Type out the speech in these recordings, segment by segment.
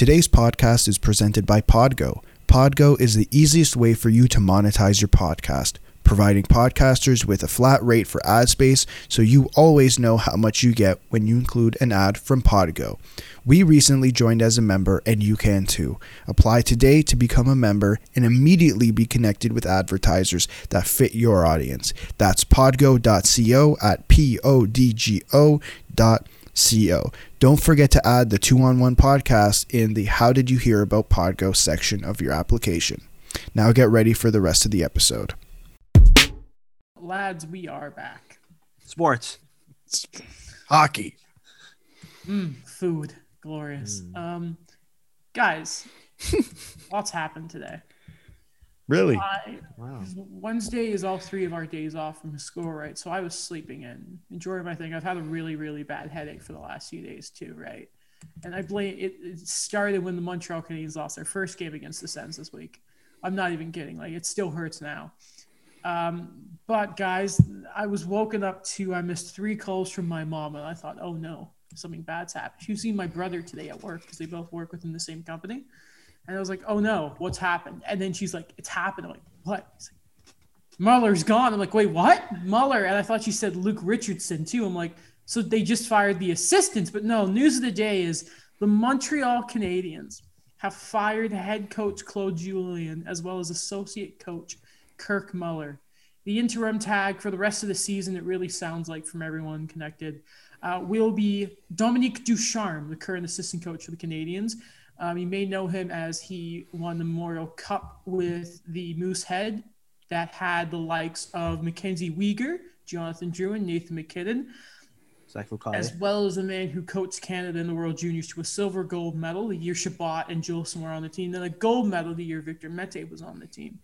Today's podcast is presented by Podgo. Podgo is the easiest way for you to monetize your podcast, providing podcasters with a flat rate for ad space so you always know how much you get when you include an ad from Podgo. We recently joined as a member and you can too. Apply today to become a member and immediately be connected with advertisers that fit your audience. That's podgo.co at p o d g o co. Don't forget to add the two on one podcast in the How Did You Hear About Podgo section of your application. Now get ready for the rest of the episode. Lads, we are back. Sports. Hockey. Mm, food. Glorious. Um, guys, lots happened today. Really? I, Wow. Wednesday is all three of our days off from school, right? So I was sleeping in, enjoying my thing. I've had a really, really bad headache for the last few days too, right? And I blame it. It started when the Montreal Canadiens lost their first game against the Sens this week. I'm not even kidding. Like it still hurts now. Um, but guys, I was woken up to I missed three calls from my mom, and I thought, oh no, something bad's happened. She was seeing my brother today at work because they both work within the same company. And I was like, oh no, what's happened? And then she's like, it's happened. I'm like, what? He's like, Muller's gone. I'm like, wait, what? Muller. And I thought she said Luke Richardson too. I'm like, so they just fired the assistants. But no, news of the day is the Montreal Canadiens have fired head coach Claude Julien as well as associate coach Kirk Muller. The interim tag for the rest of the season, it really sounds like from everyone connected, uh, will be Dominique Ducharme, the current assistant coach for the Canadiens. Um, you may know him as he won the Memorial Cup with the Moosehead that had the likes of Mackenzie Weegar, Jonathan Drouin, and Nathan MacKinnon, as well as the man who coached Canada in the World Juniors to a silver gold medal the year Chabot and Jolson were on the team, then a gold medal the year Victor Mete was on the team.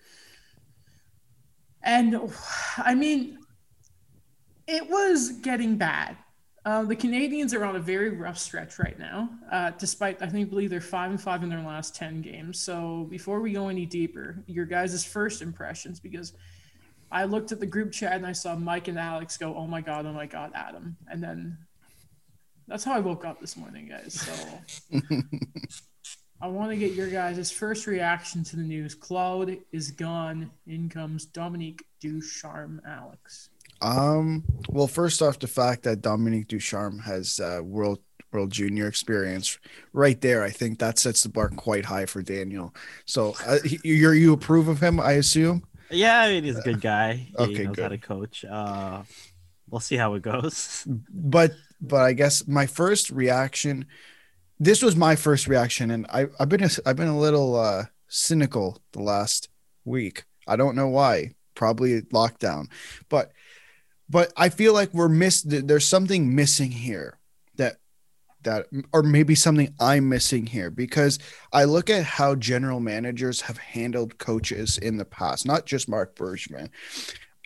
And I mean, it was getting bad. Uh, the Canadiens are on a very rough stretch right now, uh, despite I think believe they're five and five in their last ten games. So before we go any deeper, your guys' first impressions, because I looked at the group chat and I saw Mike and Alex go, "Oh my god, oh my god, Adam," and then that's how I woke up this morning, guys. So I want to get your guys' first reaction to the news. Claude is gone. In comes Dominique Ducharme, Alex. Um. Well, first off, the fact that Dominique Ducharme has uh, world world junior experience, right there, I think that sets the bar quite high for Daniel. So, uh, you you approve of him, I assume. yeah, I mean, he's a good guy. Okay, he knows how to coach. Uh, we'll see how it goes. But but I guess my first reaction, this was my first reaction, and I I've been a, I've been a little uh, cynical the last week. I don't know why. Probably lockdown, but but I feel like we're miss. There's something missing here that that or maybe something I'm missing here because I look at how general managers have handled coaches in the past, not just Marc Bergevin.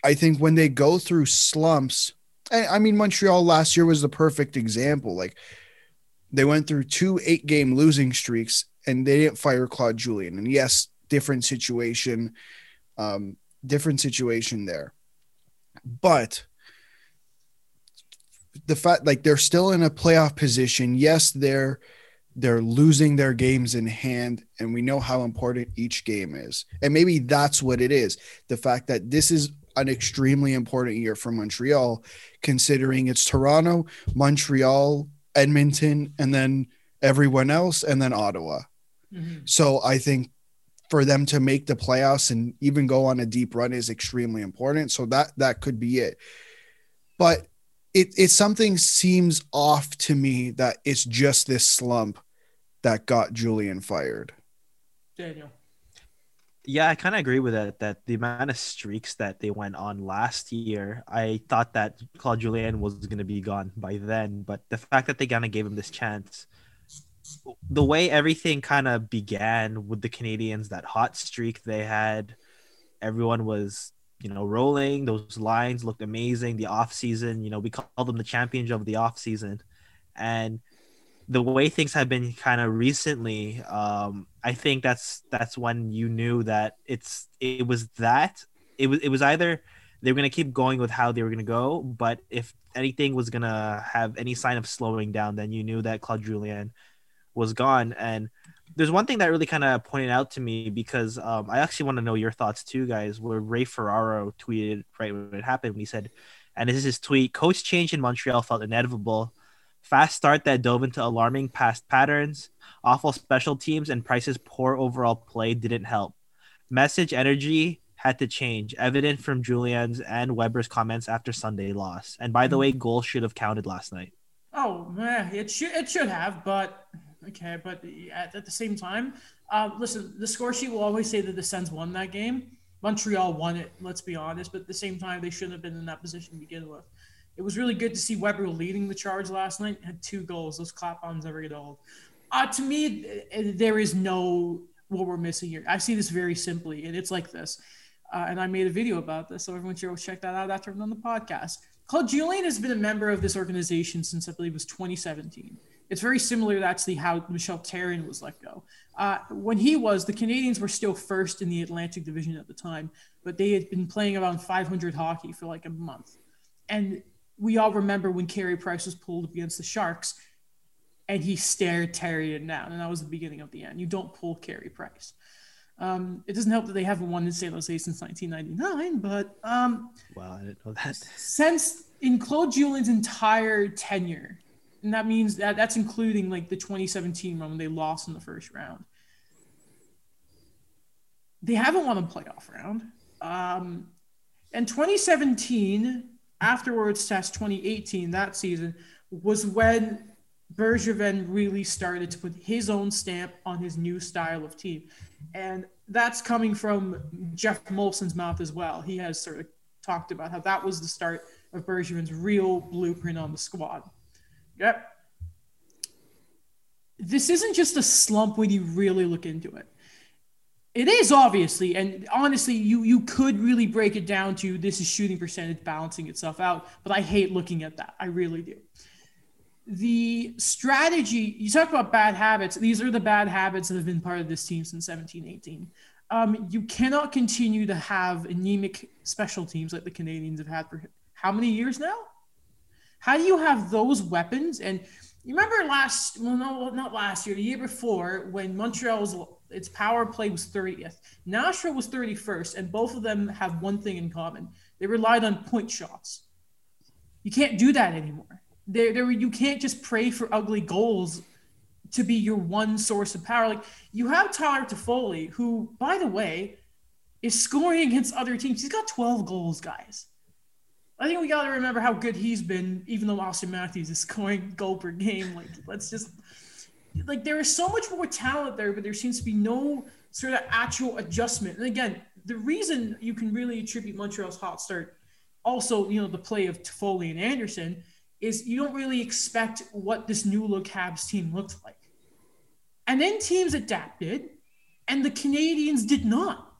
I think when they go through slumps, I mean Montreal last year was the perfect example. Like they went through two eight game losing streaks and they didn't fire Claude Julien. And yes, different situation, um, different situation there. But the fact like they're still in a playoff position. Yes, they're they're losing their games in hand, and we know how important each game is. And maybe that's what it is. The fact that this is an extremely important year for Montreal, considering it's Toronto, Montreal, Edmonton, and then everyone else, and then Ottawa. Mm-hmm. So I think for them to make the playoffs and even go on a deep run is extremely important. So that that could be it. But it it something seems off to me that it's just this slump that got Julien fired. Daniel. Yeah, I kind of agree with that. That the amount of streaks that they went on last year, I thought that Claude Julien was going to be gone by then. But the fact that they kind of gave him this chance, the way everything kind of began with the Canadiens, that hot streak they had, everyone was you know, rolling. Those lines looked amazing. The off season, you know, we called them the champions of the off season, and the way things have been kind of recently, um, I think that's that's when you knew that it's it was that it was it was either they were gonna keep going with how they were gonna go, but if anything was gonna have any sign of slowing down, then you knew that Claude Julien was gone. And there's one thing that really kind of pointed out to me because um, I actually want to know your thoughts too, guys. Where Ray Ferraro tweeted right when it happened, he said, and this is his tweet: "Coach change in Montreal felt inevitable. Fast start that dove into alarming past patterns. Awful special teams and Price's poor overall play didn't help. Message energy had to change, evident from Julien's and Weber's comments after Sunday loss. And by the way, goals should have counted last night. Oh it should it should have, but okay, but at, at the same time, uh, listen, the score sheet will always say that the Sens won that game. Montreal won it, let's be honest, but at the same time, they shouldn't have been in that position to begin with. It was really good to see Weber leading the charge last night. Had two goals. Those clap ons never get old. Uh, to me, there is no what we're missing here. I see this very simply, and it's like this. Uh, and I made a video about this, so everyone should go check that out after I'm on the podcast. Claude Julien has been a member of this organization since I believe it was 2017. It's very similar to actually how Michel Therrien was let go. Uh, when he was, the Canadiens were still first in the Atlantic Division at the time, but they had been playing around 500 hockey for like a month. And we all remember when Carey Price was pulled against the Sharks and he stared Therrien down, and that was the beginning of the end. You don't pull Carey Price. Um, it doesn't help that they haven't won in San Jose since 1999, but um, wow, I didn't know that. Since in Claude Julien's entire tenure, and that means that that's including like the 2017 run when they lost in the first round. They haven't won a playoff round. Um, and 2017 afterwards, test 2018, that season, was when Bergevin really started to put his own stamp on his new style of team. And that's coming from Geoff Molson's mouth as well. He has sort of talked about how that was the start of Bergevin's real blueprint on the squad. Yep. This isn't just a slump when you really look into it. It is obviously, and honestly, you you could really break it down to this is shooting percentage balancing itself out, but I hate looking at that. I really do. The strategy, you talk about bad habits. These are the bad habits that have been part of this team since 1718. Um, you cannot continue to have anemic special teams like the Canadiens have had for how many years now? How do you have those weapons? And you remember last, well, no, not last year, the year before, when Montreal was its power play was 30th. Nashville was 31st, and both of them have one thing in common. They relied on point shots. You can't do that anymore. There, there, you can't just pray for ugly goals to be your one source of power. Like you have Tyler Toffoli, who, by the way, is scoring against other teams. He's got 12 goals, guys. I think we got to remember how good he's been, even though Auston Matthews is scoring goal per game. Like, let's just like there is so much more talent there, but there seems to be no sort of actual adjustment. And again, the reason you can really attribute Montreal's hot start, also you know the play of Toffoli and Anderson, is you don't really expect what this new look Habs team looked like, and then teams adapted, and the Canadiens did not,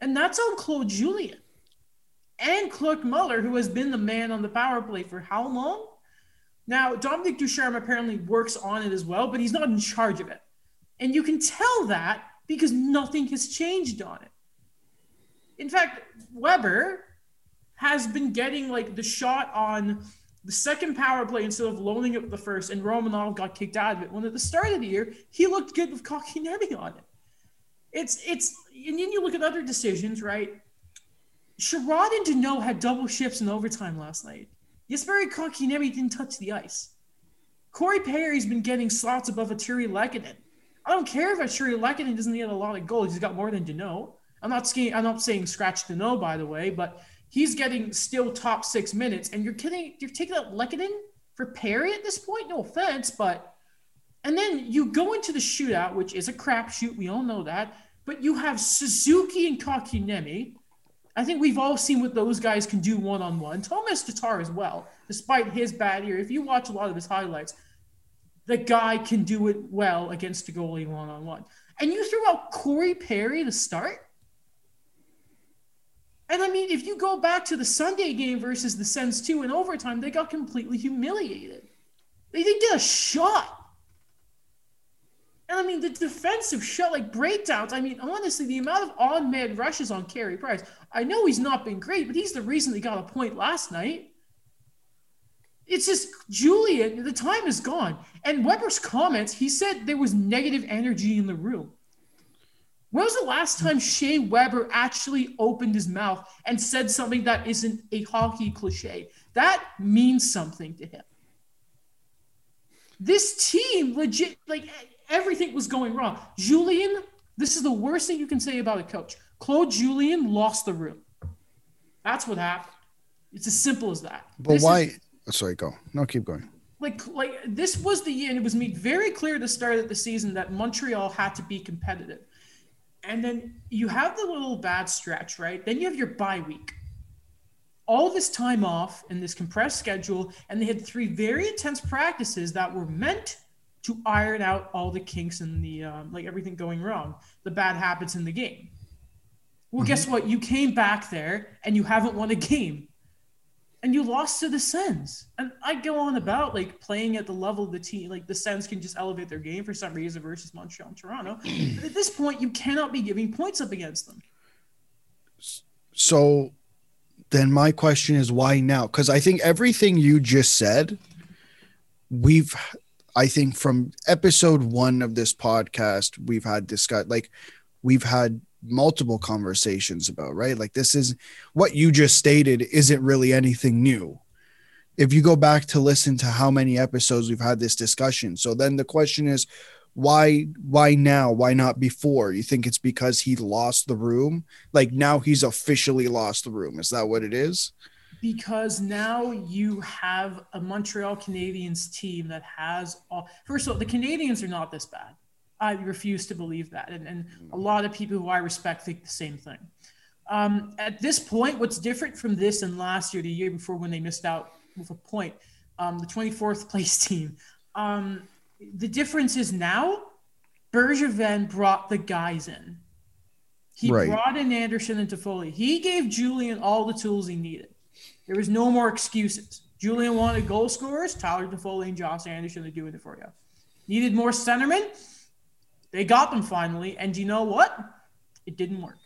and that's on Claude Julien and Clark Muller, who has been the man on the power play for how long? Now, Dominique Ducharme apparently works on it as well, but he's not in charge of it. And you can tell that because nothing has changed on it. In fact, Weber has been getting like the shot on the second power play instead of loaning up the first, and Romanov got kicked out of it. When at the start of the year, he looked good with Cocky Kotkaniemi on it. It's it's and then you look at other decisions, right? Chiarot and Danault had double shifts in overtime last night. Jesperi Kotkaniemi didn't touch the ice. Corey Perry's been getting slots above Artturi Lehkonen. I don't care if Artturi Lehkonen doesn't get a lot of goals. He's got more than Danault. I'm not saying I'm not saying scratch Danault, by the way, but he's getting still top six minutes. And you're kidding, you're taking out Lehkonen for Perry at this point. No offense, but and then you go into the shootout, which is a crapshoot. We all know that. But you have Suzuki and Kotkaniemi I think we've all seen what those guys can do one on one. Tomas Tatar as well, despite his bad year. If you watch a lot of his highlights, the guy can do it well against a goalie one on one. And you threw out Corey Perry to start? And I mean, if you go back to the Sunday game versus the Sens 2 in overtime, they got completely humiliated. They didn't get a shot. And I mean, the defensive shot, like breakdowns. I mean, honestly, the amount of on man rushes on Carey Price. I know he's not been great, but he's the reason they got a point last night. It's just Julien, the time is gone. And Weber's comments, he said there was negative energy in the room. When was the last time Shea Weber actually opened his mouth and said something that isn't a hockey cliche? That means something to him. This team legit, like everything was going wrong. Julien, this is the worst thing you can say about a coach. Claude Julien lost the room. That's what happened. It's as simple as that. But This why? is- Sorry, go. No, keep going. like like this was the year and it was made very clear at the start of the season that Montreal had to be competitive. And then you have the little bad stretch, right? Then you have your bye week. All this time off and this compressed schedule, and they had three very intense practices that were meant to iron out all the kinks and the um, like everything going wrong, the bad habits in the game. Well, guess mm-hmm. what? You came back there and you haven't won a game and you lost to the Sens. And I go on about like playing at the level of the team, like the Sens can just elevate their game for some reason versus Montreal and Toronto. but at this point, you cannot be giving points up against them. So then my question is why now? Because I think everything you just said, we've, I think from episode one of this podcast, we've had discuss like we've had multiple conversations about, right? Like this is what you just stated isn't really anything new. If you go back to listen to how many episodes we've had this discussion. So then the question is, why why now why not before you think it's because he lost the room like now he's officially lost the room is that what it is Because now you have a Montreal Canadiens team that has all. First of all, the Canadiens are not this bad. I refuse to believe that. And, and a lot of people who I respect think the same thing. Um, at this point, what's different from this and last year, the year before when they missed out with a point, um, the 24th place team, um, the difference is now Bergevin brought the guys in. He Right. brought in Anderson and Toffoli. He gave Julien all the tools he needed. There was no more excuses. Julien wanted goal scorers. Tyler Toffoli and Josh Anderson are doing it for you. Needed more centermen. They got them finally. And you know what? It didn't work.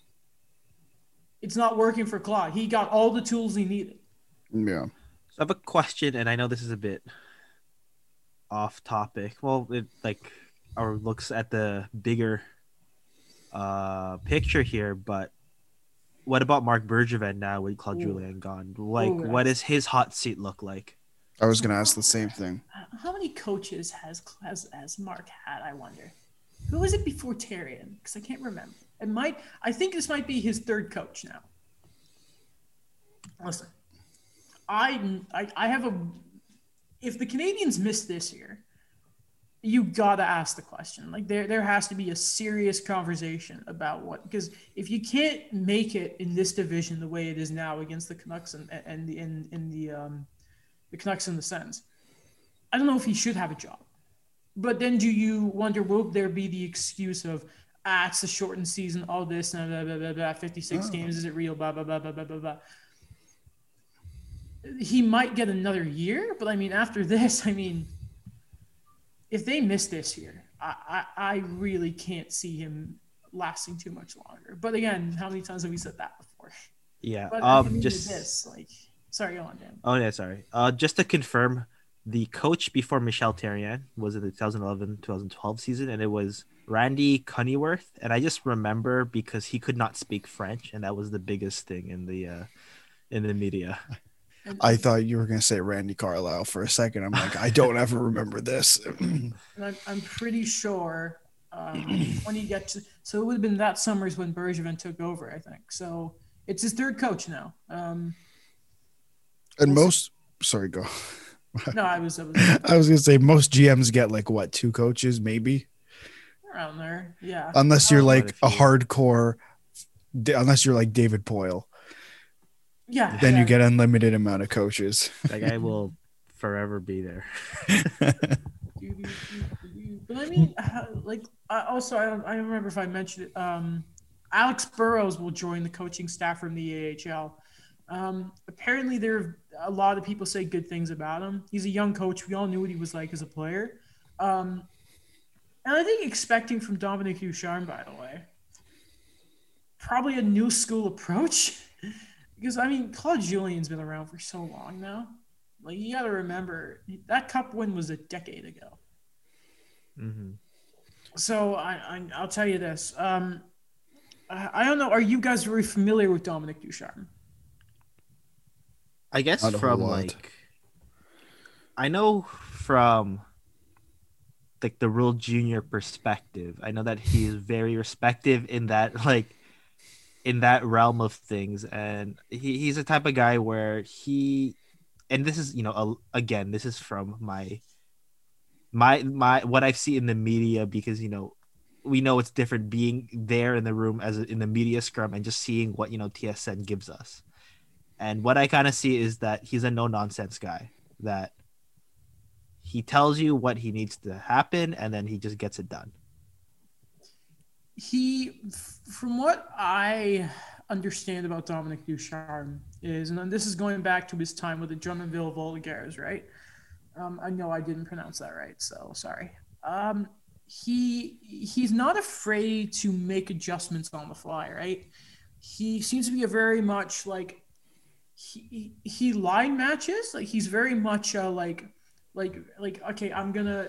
It's not working for Claude. He got all the tools he needed. yeah So I have a question, and I know this is a bit off topic. Well, it like or looks at the bigger uh picture here, but what about Marc Bergevin now with Claude Ooh. Julien gone? Like, Ooh, what does his hot seat look like? i was gonna ask the same thing How many coaches has has, has Mark had? I wonder. Who was it before Therrien? Because I can't remember. It might. I think this might be his third coach now. Listen, I I, I have a. If the Canadiens miss this year, you gotta ask the question. Like there there has to be a serious conversation about what because if you can't make it in this division the way it is now against the Canucks and and the in in the um the Canucks and the Sens. I don't know if he should have a job. But then do you wonder, will there be the excuse of, ah, it's a shortened season, all this, blah, blah, blah, blah, blah, 56 Oh. games, is it real, blah, blah, blah, blah, blah, blah, blah. He might get another year, but I mean, after this, I mean, if they miss this year, I, I, I really can't see him lasting too much longer. But again, how many times have we said that before? Yeah. But um. Just. this, like, sorry, go on, Dan. Oh yeah. Sorry. Uh. Just to confirm, the coach before Michel Therrien was in the 2011-2012 season, and it was Randy Cunneyworth. And I just remember because he could not speak French, and that was the biggest thing in the uh, in the media. I thought you were gonna say randy carlyle for a second i'm like i don't ever remember this And I'm, I'm pretty sure um, when he get to, so it would have been that summer's when Bergevin took over, I think. So it's his third coach now. Um, and most sorry go no, I was, I was i was gonna say most gms get like what two coaches maybe around there. Yeah. unless you're like a a few. hardcore unless you're like david poile yeah. then yeah. you get unlimited amount of coaches That guy will forever be there. But I mean, like, also, I don't, I don't remember if I mentioned it. Um, Alex Burrows will join the coaching staff from the AHL. Um, apparently, there are a lot of people say good things about him. He's a young coach. We all knew what he was like as a player. Um, and I think expecting from Dominique Ducharme, by the way, probably a new school approach. because I mean, Claude Julien's been around for so long now. Like you got to remember that cup win was a decade ago. Mm-hmm. So I, I will tell you this. Um, I, I don't know. Are you guys very familiar with Dominique Ducharme? I guess Not from like I know from like the real junior perspective. I know that he is very respective in that like in that realm of things and he, he's the type of guy where he and this is you know a, again this is from my my my what I see in the media because you know we know it's different being there in the room as in the media scrum and just seeing what you know TSN gives us. And what I kind of see is that he's a no nonsense guy. That he tells you what he needs to happen, and then he just gets it done. he from what i understand about dominique ducharme is and this is going back to his time with the drummondville vulgars right um, i know i didn't pronounce that right so sorry um, he he's not afraid to make adjustments on the fly right he seems to be a very much like he he line matches like he's very much uh, like like like okay i'm gonna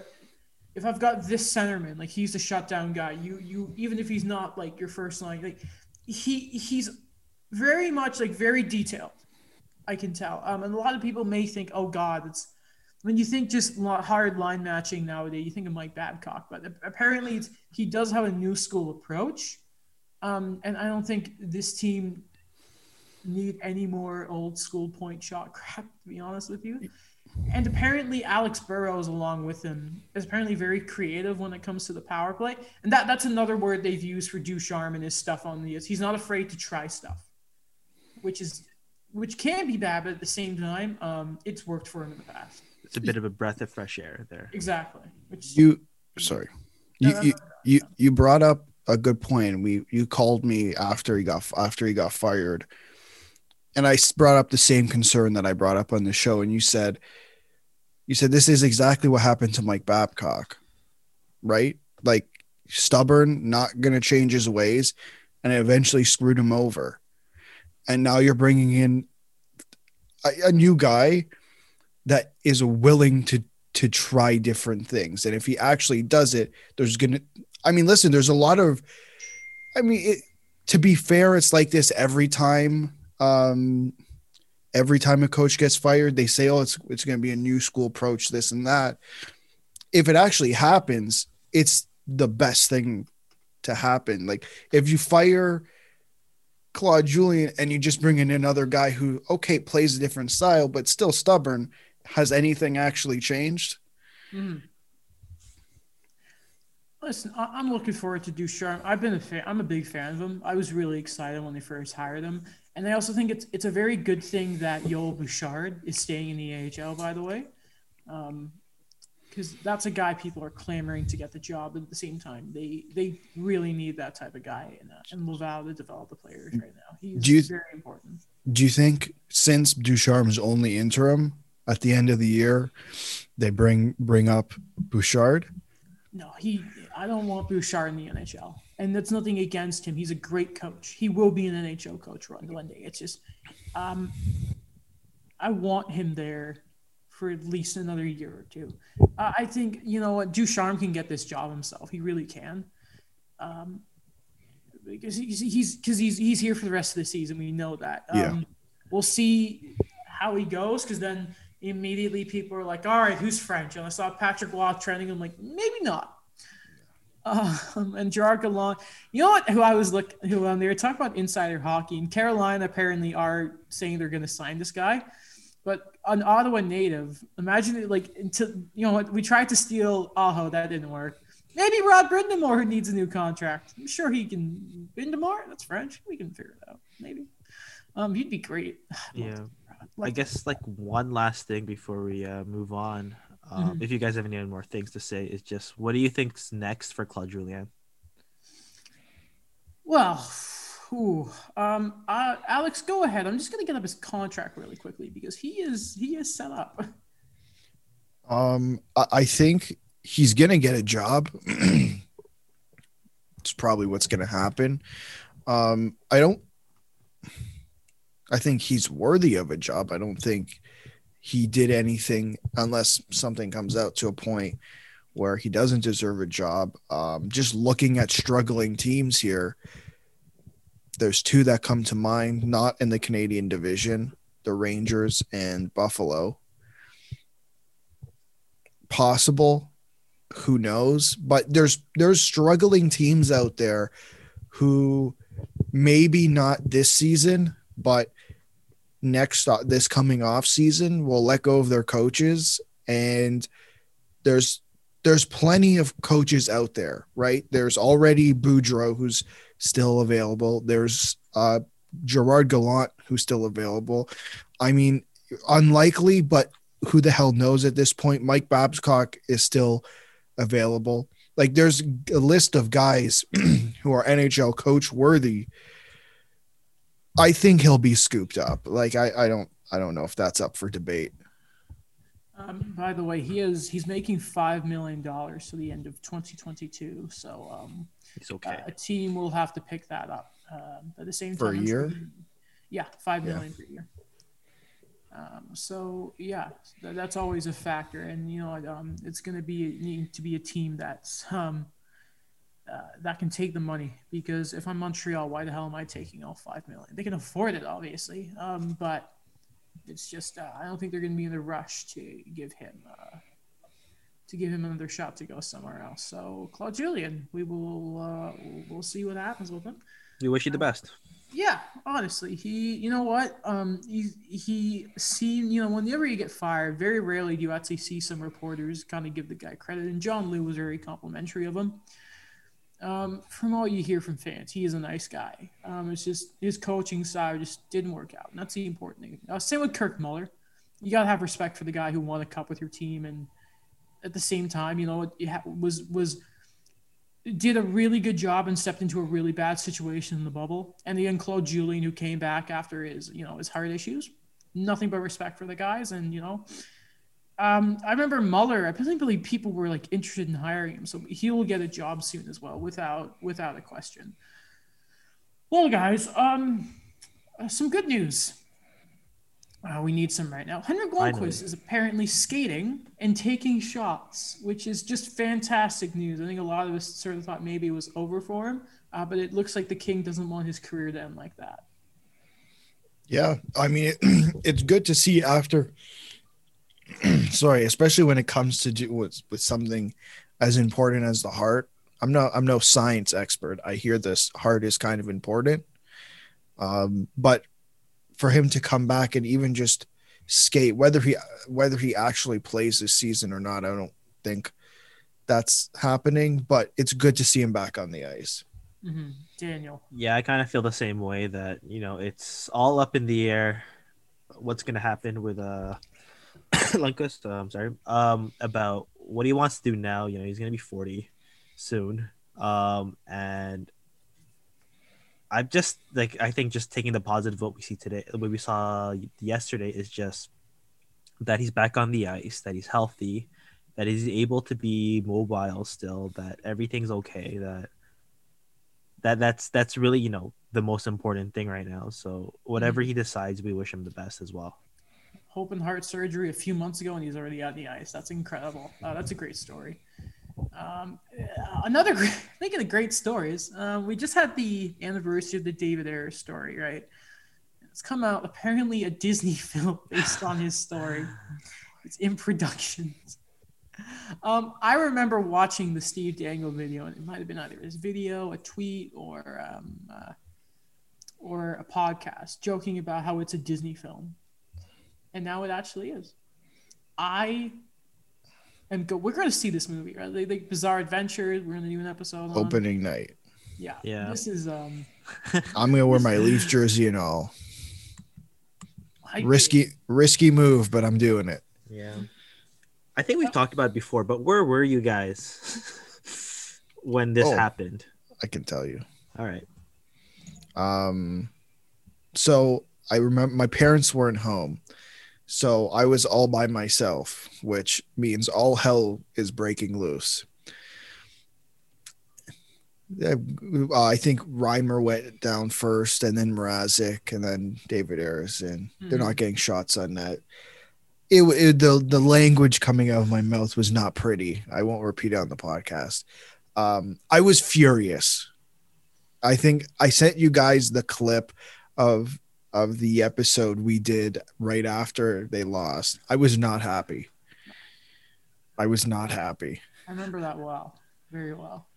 if I've got this centerman, like he's the shutdown guy, you you even if he's not like your first line, like he he's very much like very detailed. I can tell. Um, and a lot of people may think, oh God, it's when you think just hard line matching nowadays, you think of Mike Babcock, but apparently he does have a new school approach. Um, and I don't think this team need any more old school point shot crap, to be honest with you. And apparently, Alex Burrows, along with him, is apparently very creative when it comes to the power play. And that, that's another word they've used for Ducharme and his stuff on the. He's not afraid to try stuff, which is which can be bad, but at the same time, um, it's worked for him in the past. It's a bit of a breath of fresh air there. Exactly. Which You sorry. No, You no, you, you you brought up a good point. We you called me after he got after he got fired. And I brought up the same concern that I brought up on the show and you said you said this is exactly what happened to Mike Babcock. Right? Like stubborn, not going to change his ways and it eventually screwed him over. And now you're bringing in a, a new guy that is willing to to try different things and if he actually does it there's gonna i mean listen there's a lot of i mean it, to be fair it's like this every time um every time a coach gets fired they say oh it's it's going to be a new school approach this and that if it actually happens it's the best thing to happen like if you fire Claude Julien and you just bring in another guy who okay plays a different style but still stubborn has anything actually changed Mhm. Listen, I'm looking forward to Ducharme. I've been a fan. I'm a big fan of him. I was really excited when they first hired him, and I also think it's it's a very good thing that Joël Bouchard is staying in the AHL. By the way, because that's a guy people are clamoring to get the job. At the same time, they they really need that type of guy in, uh, in Laval to develop the players right now. He's Do you- very important. do you think since Ducharme's only interim at the end of the year they bring bring up Bouchard No, he. I don't want Bouchard in the NHL, and that's nothing against him. He's a great coach. He will be an NHL coach one day. It's just, um, I want him there for at least another year or two. Uh, I think you know what Ducharme can get this job himself. He really can. Um, because he's he's because he's he's here for the rest of the season. We know that. Um, Yeah. We'll see how he goes because then immediately people are like, "All right, who's French?" And I saw Patrick Roy trending. I'm like, maybe not. Um, and Gerard Gallant, you know what? Who I was look who um, they were talking about insider hockey, and Carolina apparently are saying they're going to sign this guy, but an Ottawa native. Imagine it like until you know what we tried to steal Aho, that didn't work. Maybe Rod Brind'Amour who needs a new contract. I'm sure he can. Brind'Amour, that's French. We can figure it out. Maybe. Um, he'd be great. Yeah. I guess like one last thing before we uh, move on. Um, Mhm. If you guys have any more things to say, is just what do you think's next for Claude Julien? Well, Whew. Um, uh, Alex, go ahead. I'm just gonna get up his contract really quickly because he is he is set up. Um, I, I think he's gonna get a job. it's probably what's gonna happen. Um, I don't. I think he's worthy of a job. I don't think he did anything unless something comes out to a point where he doesn't deserve a job. Um, just looking at struggling teams here, there's two that come to mind, not in the Canadian division, the Rangers and Buffalo. Possible, who knows? But there's there's struggling teams out there who maybe not this season, but next uh, this coming off season will let go of their coaches and there's there's plenty of coaches out there, right? There's already Boudreau who's still available. There's uh Gerard Gallant who's still available. I mean, unlikely, but who the hell knows at this point? Mike Babcock is still available. Like there's a list of guys who are NHL coach worthy. I think he'll be scooped up. Like I, I don't I don't know if that's up for debate. Um, by the way, he is he's making five million dollars to the end of 2022. So um, He's okay. uh, a team will have to pick that up. Um, at the same For a time, I'm year? sure- yeah, five Yeah. million per year. Um, so yeah, th- that's always a factor, and you know, um, it's going to be need to be a team that's um, uh, that can take the money. Because if I'm Montreal, why the hell am I taking all five million? They can afford it, obviously, um, but it's just uh, I don't think they're going to be in a rush to give him uh, to give him another shot to go somewhere else. So Claude Julien, we will uh, we'll see what happens with him. we wish you the best. Yeah, honestly, he, you know what? Um, he he seen, you know, whenever you get fired, very rarely do you actually see some reporters kind of give the guy credit. And John Lu was very complimentary of him. Um, from all you hear from fans, he is a nice guy. Um, it's just his coaching style just didn't work out, and that's the important thing. Uh, same with Kirk Muller. You gotta have respect for the guy who won a cup with your team, and at the same time, you know, it was was did a really good job and stepped into a really bad situation in the bubble. And then Claude Julien, who came back after his, you know, his heart issues, nothing but respect for the guys. And, you know, um, I remember Muller, I really believe people were like interested in hiring him. So he will get a job soon as well, without, without a question. Well, guys, um, uh, some good news. Uh, we need some right now. Henrik Finally. Lundqvist is apparently skating and taking shots, which is just fantastic news. I think a lot of us sort of thought maybe it was over for him, uh, but it looks like the King doesn't want his career to end like that. Yeah, I mean, it, it's good to see after. sorry, especially when it comes to do with with something as important as the heart. I'm not. I'm no science expert. I hear this heart is kind of important, um, but for him to come back and even just skate, whether he whether he actually plays this season or not, I don't think that's happening. But it's good to see him back on the ice. hmm Daniel. Yeah, I kind of feel the same way that, you know, it's all up in the air what's going to happen with uh Lundqvist, uh, I'm sorry, um about what he wants to do now, you know, he's going to be 40 soon. Um and I'm just like I think just taking the positive what we see today, what we saw yesterday is just that he's back on the ice, that he's healthy, that he's able to be mobile still, that everything's okay, that that that's that's really you know the most important thing right now. So whatever he decides, we wish him the best as well. Open heart surgery a few months ago, and he's already on the ice. That's incredible. Uh, that's a great story. Um, uh, another great, thinking of great stories. Uh, we just had the anniversary of the David Ayres story, right? It's come out apparently a Disney film based on his story. It's in production. Um, I remember watching the Steve Dangle video, and it might have been either his video, a tweet, or um, uh, or a podcast, joking about how it's a Disney film, and now it actually is. I am go. We're going to see this movie, right? Like, like Bizarre Adventures. We're going to do an episode on. Opening night. Yeah. Yeah. This is um. I'm gonna wear my Leaf jersey and all. I- Risky, risky move, but I'm doing it. Yeah. I think we've talked about it before, but where were you guys when this Oh. happened? I can tell you. All right. Um, so I remember my parents weren't home. So I was all by myself, which means all hell is breaking loose. Uh, I think Reimer went down first, and then Mrazek, and then David Harrison. They're Mhm. not getting shots on net. It, it the the language coming out of my mouth was not pretty. I won't repeat it on the podcast. Um, I was furious. I think I sent you guys the clip of of the episode we did right after they lost. I was not happy. I was not happy. I remember that well, very well.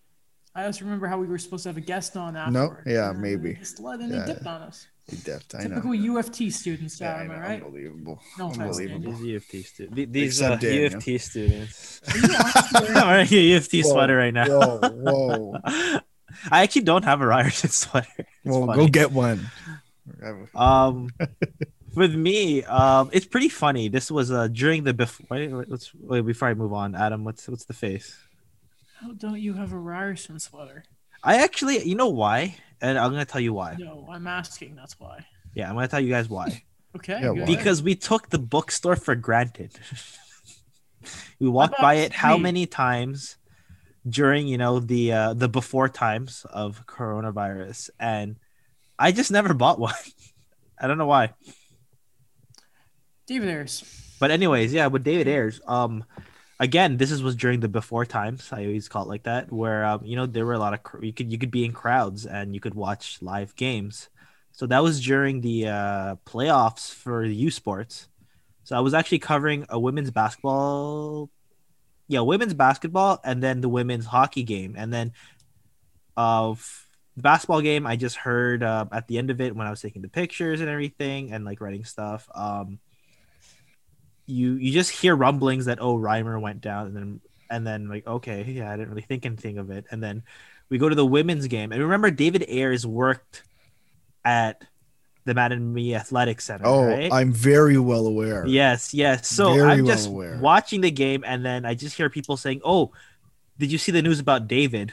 I also remember how we were supposed to have a guest on after. No, yeah, maybe. Just let and Yeah. he dipped on us. He dipped. I know. Typical U of T students, Yeah, Dad, I am know. I right? Unbelievable. No Unbelievable. These U of T students. These uh, Daniel. U of T students. Are you I'm wearing a U of T Whoa, sweater right now. Whoa, whoa. I actually don't have a Ryerson sweater. It's Well, funny. go get one. Um, with me, um, it's pretty funny. This was uh during the before. Wait, wait, let's wait before I move on. Adam, what's what's the face? How don't you have a Ryerson sweater? I actually, you know why, and I'm gonna tell you why. No, I'm asking. That's why. Yeah, I'm gonna tell you guys why. Okay. Yeah, why? because we took the bookstore for granted. we walked by it how many times during you know the uh, the before times of coronavirus, and I just never bought one. I don't know why. David Ayres. But anyways, yeah, with David Ayres, um, again, this is was during the before times. I always call it like that, where um, you know there were a lot of cr- you could you could be in crowds and you could watch live games. So that was during the uh, playoffs for the U Sports. So I was actually covering a women's basketball, yeah, women's basketball, and then the women's hockey game, and then of the basketball game, I just heard uh, at the end of it when I was taking the pictures and everything and like writing stuff. Um, you you just hear rumblings that oh Reimer went down and then and then like okay yeah I didn't really think anything of it and then we go to the women's game and remember David Ayres worked at the Mattamy Athletic Center Oh, right I'm very well aware. yes yes so Very I'm well just aware. watching the game and then I just hear people saying oh did you see the news about David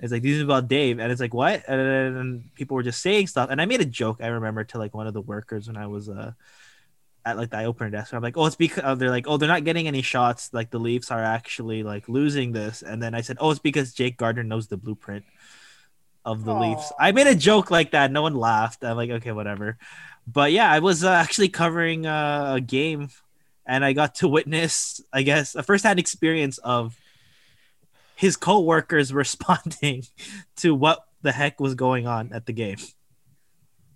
it's like news about Dave and it's like what and then people were just saying stuff and I made a joke I remember to like one of the workers when I was uh at like the opener desk. I'm like, oh, it's because uh, they're like, oh, they're not getting any shots. Like the Leafs are actually like losing this. And then I said, oh, it's because Jake Gardiner knows the blueprint of the Leafs. I made a joke like that. No one laughed. I'm like, okay, whatever. But yeah, I was uh, actually covering uh, a game, and I got to witness, I guess, a firsthand experience of his coworkers responding to what the heck was going on at the game.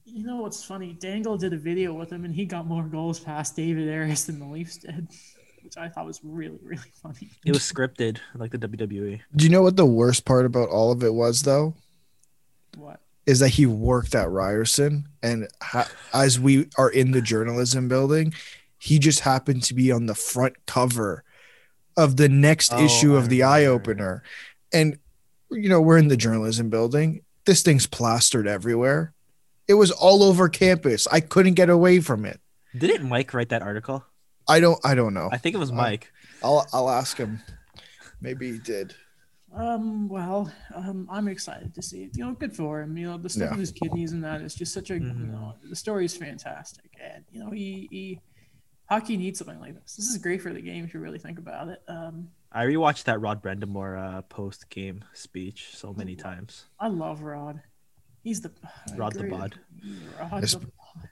You know what's funny? Dangle did a video with him, and he got more goals past David Ayres than the Leafs did, which I thought was really, really funny. It was scripted, like the. WWE. Do you know what the worst part about all of it was, though? What? Is that he worked at Ryerson, and ha- as we are in the journalism building, he just happened to be on the front cover of the next Oh, issue of the Eyeopener. and you know we're in the journalism building. This thing's plastered everywhere. It was all over campus. I couldn't get away from it. Didn't Mike write that article? I don't. I don't know. I think it was Uh, Mike. I'll. I'll ask him. Maybe he did. Um, well, um, I'm excited to see it. You know, good for him. You know, the stuff Yeah. with his kidneys and that is just such a, you Mhm. know, the story is fantastic. And, you know, he, he, hockey needs something like this. This is great for the game if you really think about it. Um, I rewatched that Rod Brind'Amour uh, post game speech so many times. I love Rod. He's the I Rod the agree. bod. Rod Yes. the bod.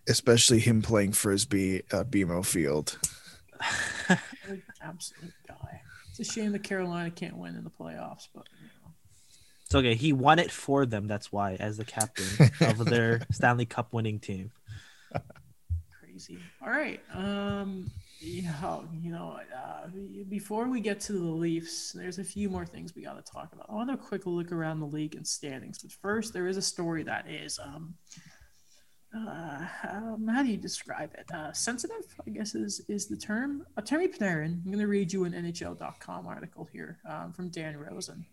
Especially him playing frisbee at BMO Field. Absolute guy. It's a shame that Carolina can't win in the playoffs, but you know. It's okay. He won it for them. That's why, as the captain of their Stanley Cup winning team. Crazy. All right. Um, yeah, you know, uh, before we get to the Leafs, there's a few more things we got to talk about. I want a quick look around the league and standings, but first, there is a story that is, um, uh, um, how do you describe it? Uh, sensitive, I guess is is the term. Uh, Artemi Panarin. I'm going to read you an NHL.com article here um, from Dan Rosen.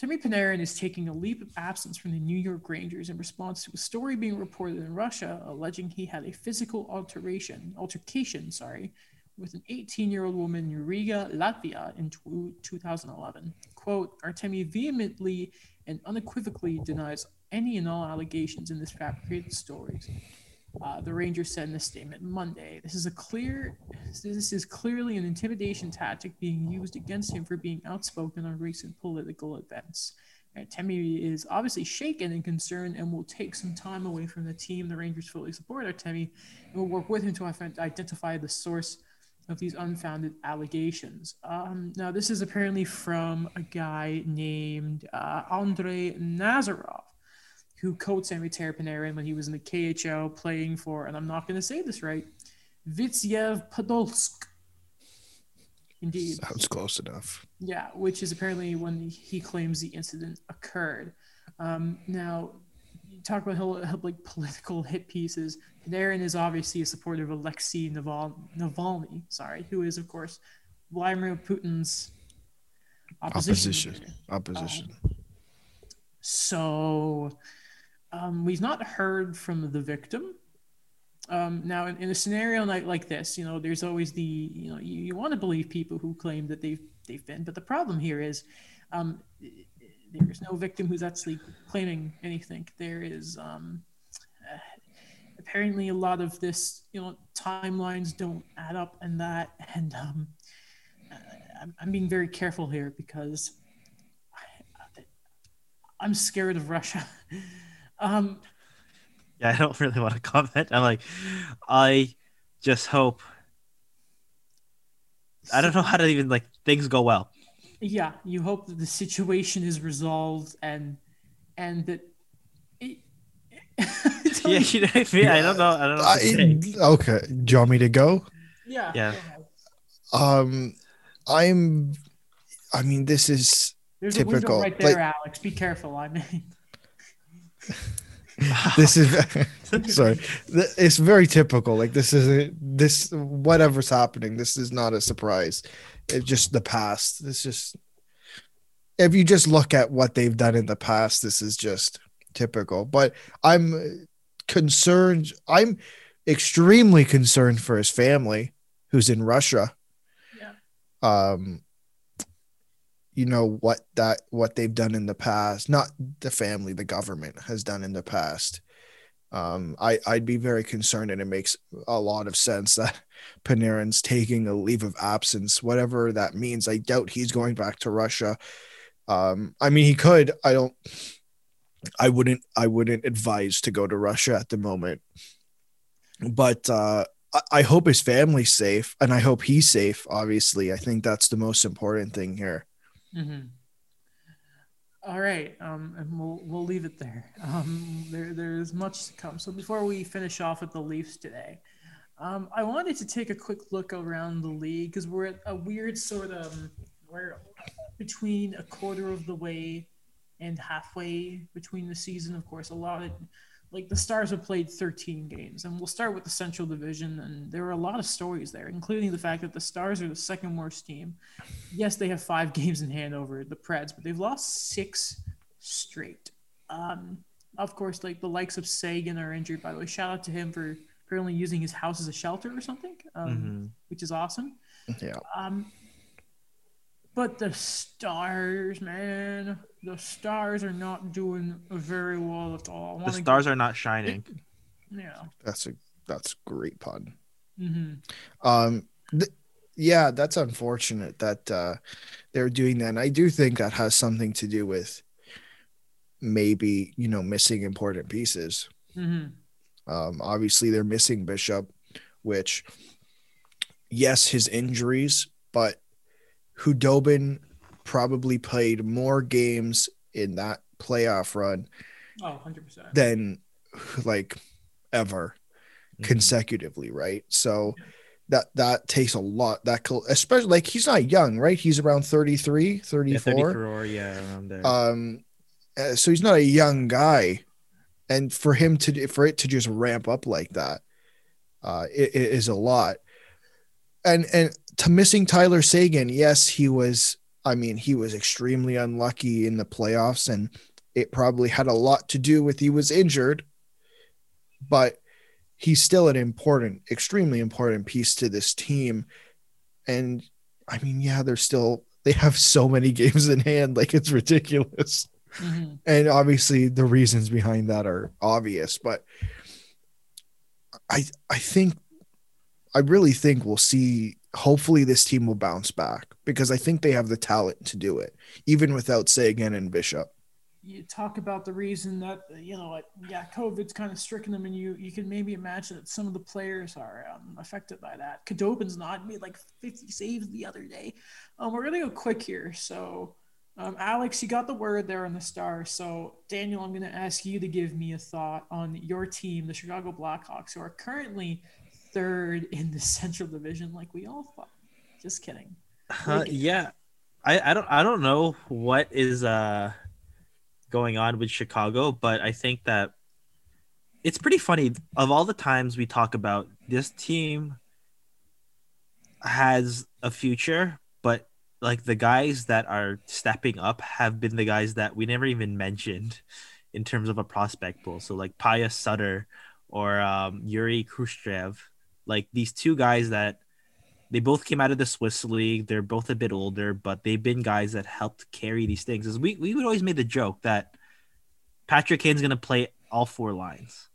Artemi Panarin is taking a leave of absence from the New York Rangers in response to a story being reported in Russia alleging he had a physical alteration, altercation, sorry, with an 18-year-old woman in Riga, Latvia in 2011. Quote, Artemi vehemently and unequivocally denies any and all allegations in this fabricated stories. Uh, the Rangers said in a statement Monday, "This is a clear, this is clearly an intimidation tactic being used against him for being outspoken on recent political events." And Temi is obviously shaken and concerned, and will take some time away from the team. The Rangers fully support Artemi and will work with him to identify the source of these unfounded allegations. Um, now, this is apparently from a guy named uh, Andrei Nazarov who coached Sammy Panarin when he was in the KHL playing for, and I'm not going to say this right, Vitsyev Podolsk. Indeed. Sounds close enough. Yeah, which is apparently when he claims the incident occurred. Um, now, you talk about like political hit pieces. Panarin is obviously a supporter of Alexei Naval- Navalny, sorry, who is, of course, Vladimir Putin's opposition. Opposition. Opposition. Uh, so um, we've not heard from the victim. Um, now, in, in, a scenario like, like this, you know, there's always the, you know, you, you want to believe people who claim that they've they've been, but the problem here is, um, there is no victim who's actually claiming anything. There is um, apparently a lot of this, you know, timelines don't add up, and that, and um, I'm, I'm being very careful here because I, I'm scared of Russia. Um, yeah, I don't really want to comment. I'm like, I just hope. I don't know how to even like things go well. Yeah, you hope that the situation is resolved and and that. It, yeah, you know I, mean? I don't know. I don't know. I, okay, do you want me to go? Yeah. Yeah. Um, I'm. I mean, this is There's typical. a right there, like, Alex. Be careful. I mean. this is sorry. It's very typical like this is this whatever's happening this is not a surprise. It's just the past. This just if you just look at what they've done in the past this is just typical. But i'm concerned i'm extremely concerned for his family who's in russia. Yeah. um you know what that what they've done in the past not the family the government has done in the past. Um i i'd be very concerned and it makes a lot of sense that panarin's taking a leave of absence whatever that means. I doubt he's going back to russia. Um i mean he could. I don't i wouldn't i wouldn't advise to go to russia at the moment. But uh I hope his family's safe and I hope he's safe. Obviously, I think that's the most important thing here. Mm-hmm. All right, um, and we'll we'll leave it there. Um, there there's much to come. So before we finish off with the Leafs today, um, I wanted to take a quick look around the league because we're at a weird sort of we're between a quarter of the way and halfway between the season. Of course, a lot of like the Stars have played 13 games, and we'll start with the Central Division. And there are a lot of stories there, including the fact that the Stars are the second worst team. Yes, they have five games in hand over the Preds, but they've lost six straight. Um, of course, like the likes of Seguin are injured. By the way, shout out to him for apparently using his house as a shelter or something, um, mm-hmm. which is awesome. Yeah. Um, but the Stars, man, the Stars are not doing very well at all. The Stars get... are not shining. Yeah, that's a that's a great pun. Mm-hmm. Um, th- yeah, that's unfortunate that uh, they're doing that. And I do think that has something to do with maybe you know missing important pieces. Mm-hmm. Um, obviously, they're missing Bishop, which yes, his injuries, but Khudobin probably played more games in that playoff run oh, 100%. than like ever mm-hmm. consecutively, right? So yeah. that that takes a lot that especially like he's not young, right? He's around 33, 34. Yeah, 34, yeah, around there. Um uh, so he's not a young guy and for him to for it to just ramp up like that uh it, it is a lot. And and to missing Tyler Seguin, yes, he was. I mean, he was extremely unlucky in the playoffs, and it probably had a lot to do with he was injured. But he's still an important, extremely important piece to this team. And I mean, yeah, they're still they have so many games in hand, like it's ridiculous. Mhm. and obviously the reasons behind that are obvious but i i think i really think we'll see hopefully this team will bounce back because i think they have the talent to do it even without seguin and bishop. You talk about the reason that you know yeah covid's kind of stricken them and you you can maybe imagine that some of the players are um, affected by that. Khudobin's not made like 50 saves the other day. Um, we're gonna go quick here. So um, alex you got the word there on the star. So daniel i'm gonna ask you to give me a thought on your team the chicago blackhawks who are currently third in the central division like we all thought just kidding Uh, yeah, I, I don't I don't know what is uh going on with Chicago, but I think that it's pretty funny. Of all the times we talk about this team has a future, but like the guys that are stepping up have been the guys that we never even mentioned in terms of a prospect pool. So like Pius Suter or um, Yuri Kurashev, like these two guys that they both came out of the Swiss league. They're both a bit older, but they've been guys that helped carry these things. As we we would always made the joke that Patrick Kane's gonna play all four lines,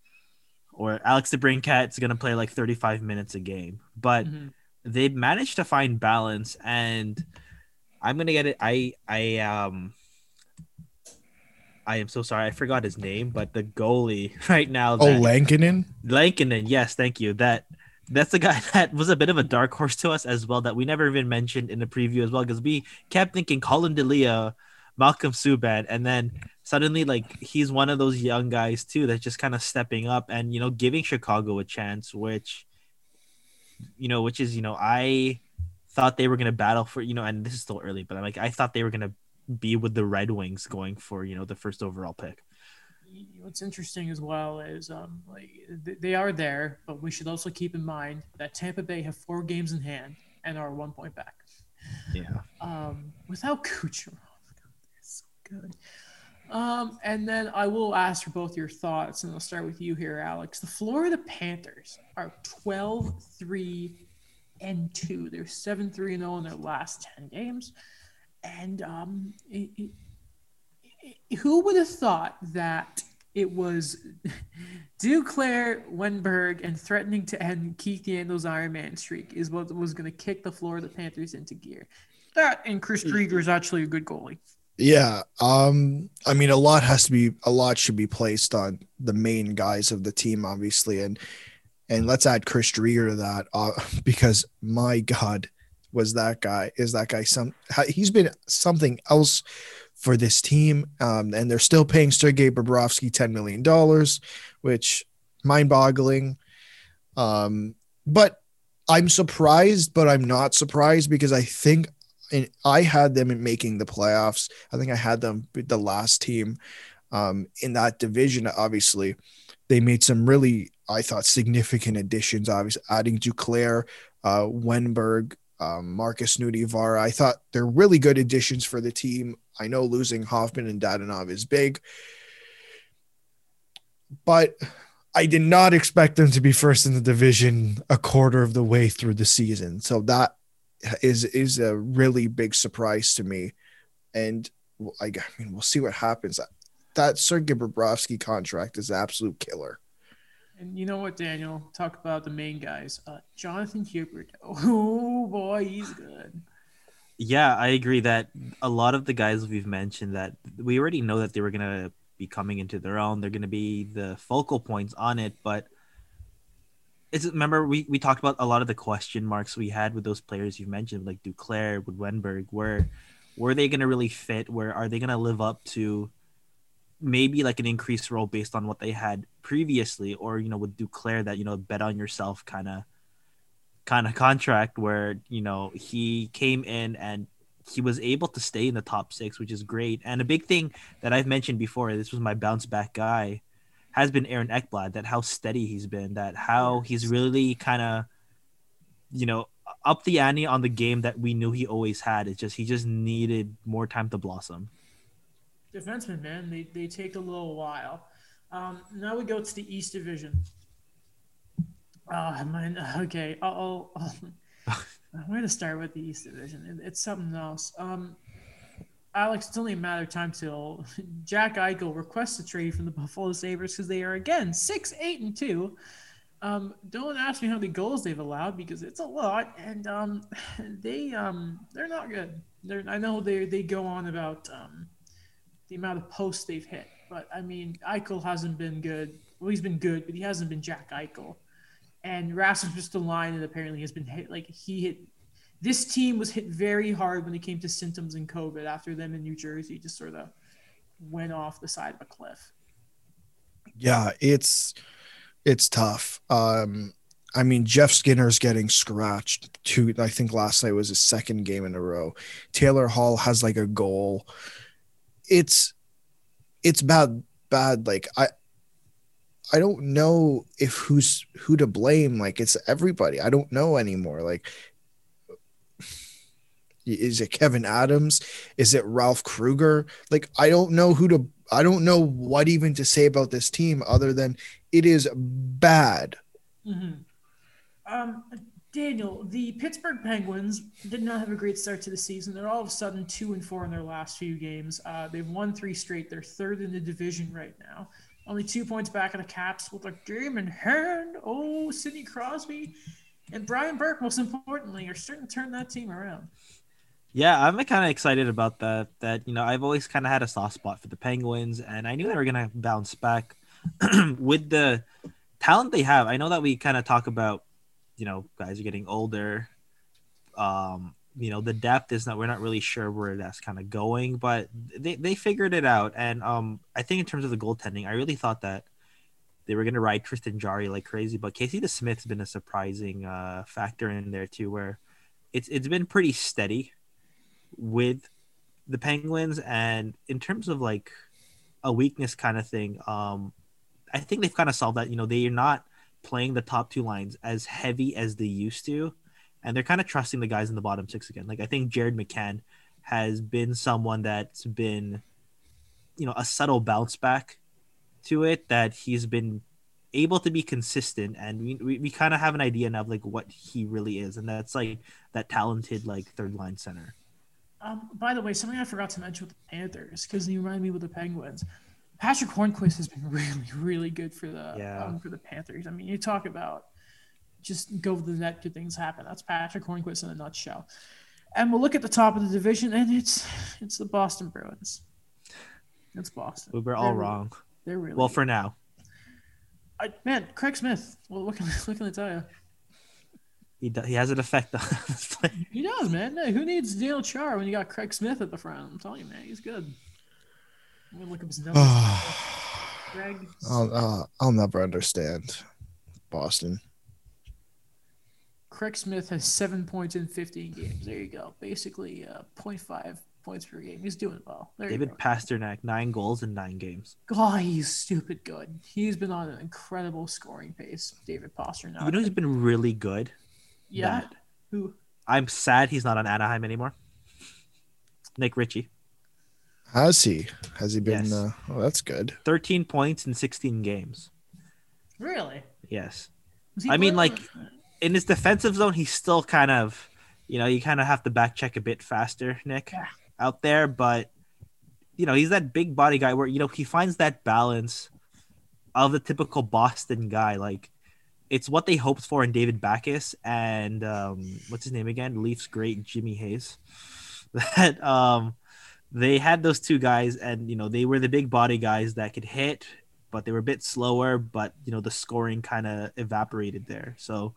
or Alex DeBrincat's gonna play like 35 minutes a game. But Mhm. they've managed to find balance, and I'm gonna get it. I I um. I am so sorry. I forgot his name, but the goalie right now. oh that- lankinen Lankinen, yes, thank you. That that's the guy that was a bit of a dark horse to us as well that we never even mentioned in the preview as well because we kept thinking Collin Delia, Malcolm Subban, and then suddenly like he's one of those young guys too that's just kind of stepping up and you know giving Chicago a chance, which you know, which is you know I thought they were gonna battle for you know, and this is still early, but I'm like I thought they were gonna be with the Red Wings going for you know the first overall pick. What's interesting as well is um, like they are there, but we should also keep in mind that Tampa Bay have four games in hand and are one point back. Yeah. Um, without Kucherov, it's so good. Um, and then I will ask for both your thoughts, and I'll start with you here, Alex. The Florida Panthers are 12 3 and 2. They're 7 3 0 in their last 10 games. And um, it, it, it- who would have thought that it was Duclair, Wennberg, and threatening to end Keith Yandle's Iron Man streak is what was going to kick the floor of the Panthers into gear? That and Chris Driedger is actually a good goalie. Yeah. Um, I mean, a lot has to be a lot should be placed on the main guys of the team, obviously, and and let's add Chris Driedger to that, uh, because my God, was that guy is that guy some he's been something else for this team, um, and they're still paying Sergei Bobrovsky ten million dollars, which mind-boggling. Um, but I'm surprised, but I'm not surprised because I think I had them in making the playoffs. I think I had them the last team um, in that division. Obviously, they made some really, I thought, significant additions. Obviously, adding Duclair, uh, Wennberg, um, Markus Nutivaara. I thought they're really good additions for the team. I know losing Hoffman and Dadonov is big, but I did not expect them to be first in the division a quarter of the way through the season. So that is is a really big surprise to me, and I, I mean we'll see what happens. That Sergei Bobrovsky contract is an absolute killer. And you know what, Daniel? Talk about the main guys. Uh, Jonathan Huberdeau. Oh boy, he's good. Yeah, I agree that a lot of the guys we've mentioned that we already know that they were gonna be coming into their own. They're gonna be the focal points on it, but it's remember we, we talked about a lot of the question marks we had with those players you mentioned, like Duclair, with Wennberg, where were they gonna really fit? Where are they gonna live up to maybe like an increased role based on what they had previously, or you know, with Duclair that, you know, bet on yourself kind of kind of contract where you know he came in and he was able to stay in the top six, which is great. And a big thing that I've mentioned before, this was my bounce back guy, has been Aaron Ekblad. That how steady he's been. That how he's really kind of, you know, up the ante on the game that we knew he always had. It's just he just needed more time to blossom. Defensemen, man, they, they take a little while. Um, now we go to the East Division. Oh, man. Okay. I'm going to start with the East Division. It, it's something else. Um, Alex, it's only a matter of time till Jack Eichel requests a trade from the Buffalo Sabres because they are again six, eight, and two. Um, don't ask me how many goals they've allowed because it's a lot, and um, they um, they're not good. They're, I know they they go on about um, the amount of posts they've hit, but I mean Eichel hasn't been good. Well, he's been good, but he hasn't been Jack Eichel. And Rasmus Ristolainen apparently has been hit like he hit this team was hit very hard when it came to symptoms in COVID after them in New Jersey just sort of went off the side of a cliff. Yeah, it's it's tough. Um, I mean, Jeff Skinner's getting scratched too. I think last night was his second game in a row. Taylor Hall has like a goal. It's it's bad, bad. Like I I don't know if who's who to blame. Like it's everybody. I don't know anymore. Like is it Kevin Adams? Is it Ralph Krueger? Like I don't know who to I don't know what even to say about this team other than it is bad. Mm-hmm. Um, Daniel, the Pittsburgh Penguins did not have a great start to the season. They're all of a sudden two and four in their last few games. Uh, they've won three straight. They're third in the division right now. Only two points back of the Caps with a game in hand. Oh, Sidney Crosby and Brian Burke, most importantly, are starting to turn that team around. Yeah, I'm kind of excited about that. That you know, I've always kind of had a soft spot for the Penguins, and I knew they were gonna bounce back with the talent they have. I know that we kind of talk about, you know, guys are getting older. Um, you know, the depth is not. We're not really sure where that's kind of going, but they they figured it out. And um, I think in terms of the goaltending, I really thought that they were going to ride Tristan Jarry like crazy, but Casey DeSmith's been a surprising uh, factor in there too, where it's it's been pretty steady with the Penguins, and in terms of like a weakness kind of thing, um, I think they've kind of solved that. You know, they are not playing the top two lines as heavy as they used to, and they're kind of trusting the guys in the bottom six again. Like I think Jared McCann has been someone that's been, you know, a subtle bounce back to it that he's been able to be consistent and we, we, we kind of have an idea now of like what he really is and that's like that talented like third line center um, by the way, something I forgot to mention with the Panthers because you remind me with the Penguins. patrick Hornqvist has been really, really good for the yeah. um, for the Panthers. I mean, you talk about just go to the net, good things happen. That's Patrick Hornqvist in a nutshell. And we'll look at the top of the division, and it's it's the Boston Bruins. It's Boston. We were all they're, wrong. They're really well good. for now. I, man, Craig Smith. Well, what can, what can I tell you? He do, he has an effect on He does, man. Hey, who needs Daniel Char when you got Craig Smith at the front? I'm telling you, man, he's good. I'm gonna look up his numbers. Greg. I'll, uh, I'll never understand Boston. Craig Smith has seven points in 15 games. There you go. Basically, uh, 0.5 points per game. He's doing well. There David you go. Pastrnak, nine goals in nine games. God, he's stupid good. He's been on an incredible scoring pace. David Pastrnak. You know he's been really good. yeah. that- Who? I'm sad he's not on Anaheim anymore. Nick Ritchie, Has he? Has he been? Yes. Uh, oh, that's good. 13 points in 16 games. Really? Yes. I mean, like- on- in his defensive zone, he's still kind of, you know, you kind of have to back check a bit faster, Nick, Yeah. out there. But, you know, he's that big body guy where, you know, he finds that balance of the typical Boston guy. Like, it's what they hoped for in David Backes and, um, what's his name again? Leafs great Jimmy Hayes. That, um, they had those two guys, and, you know, they were the big body guys that could hit, but they were a bit slower, but, you know, the scoring kind of evaporated there. So,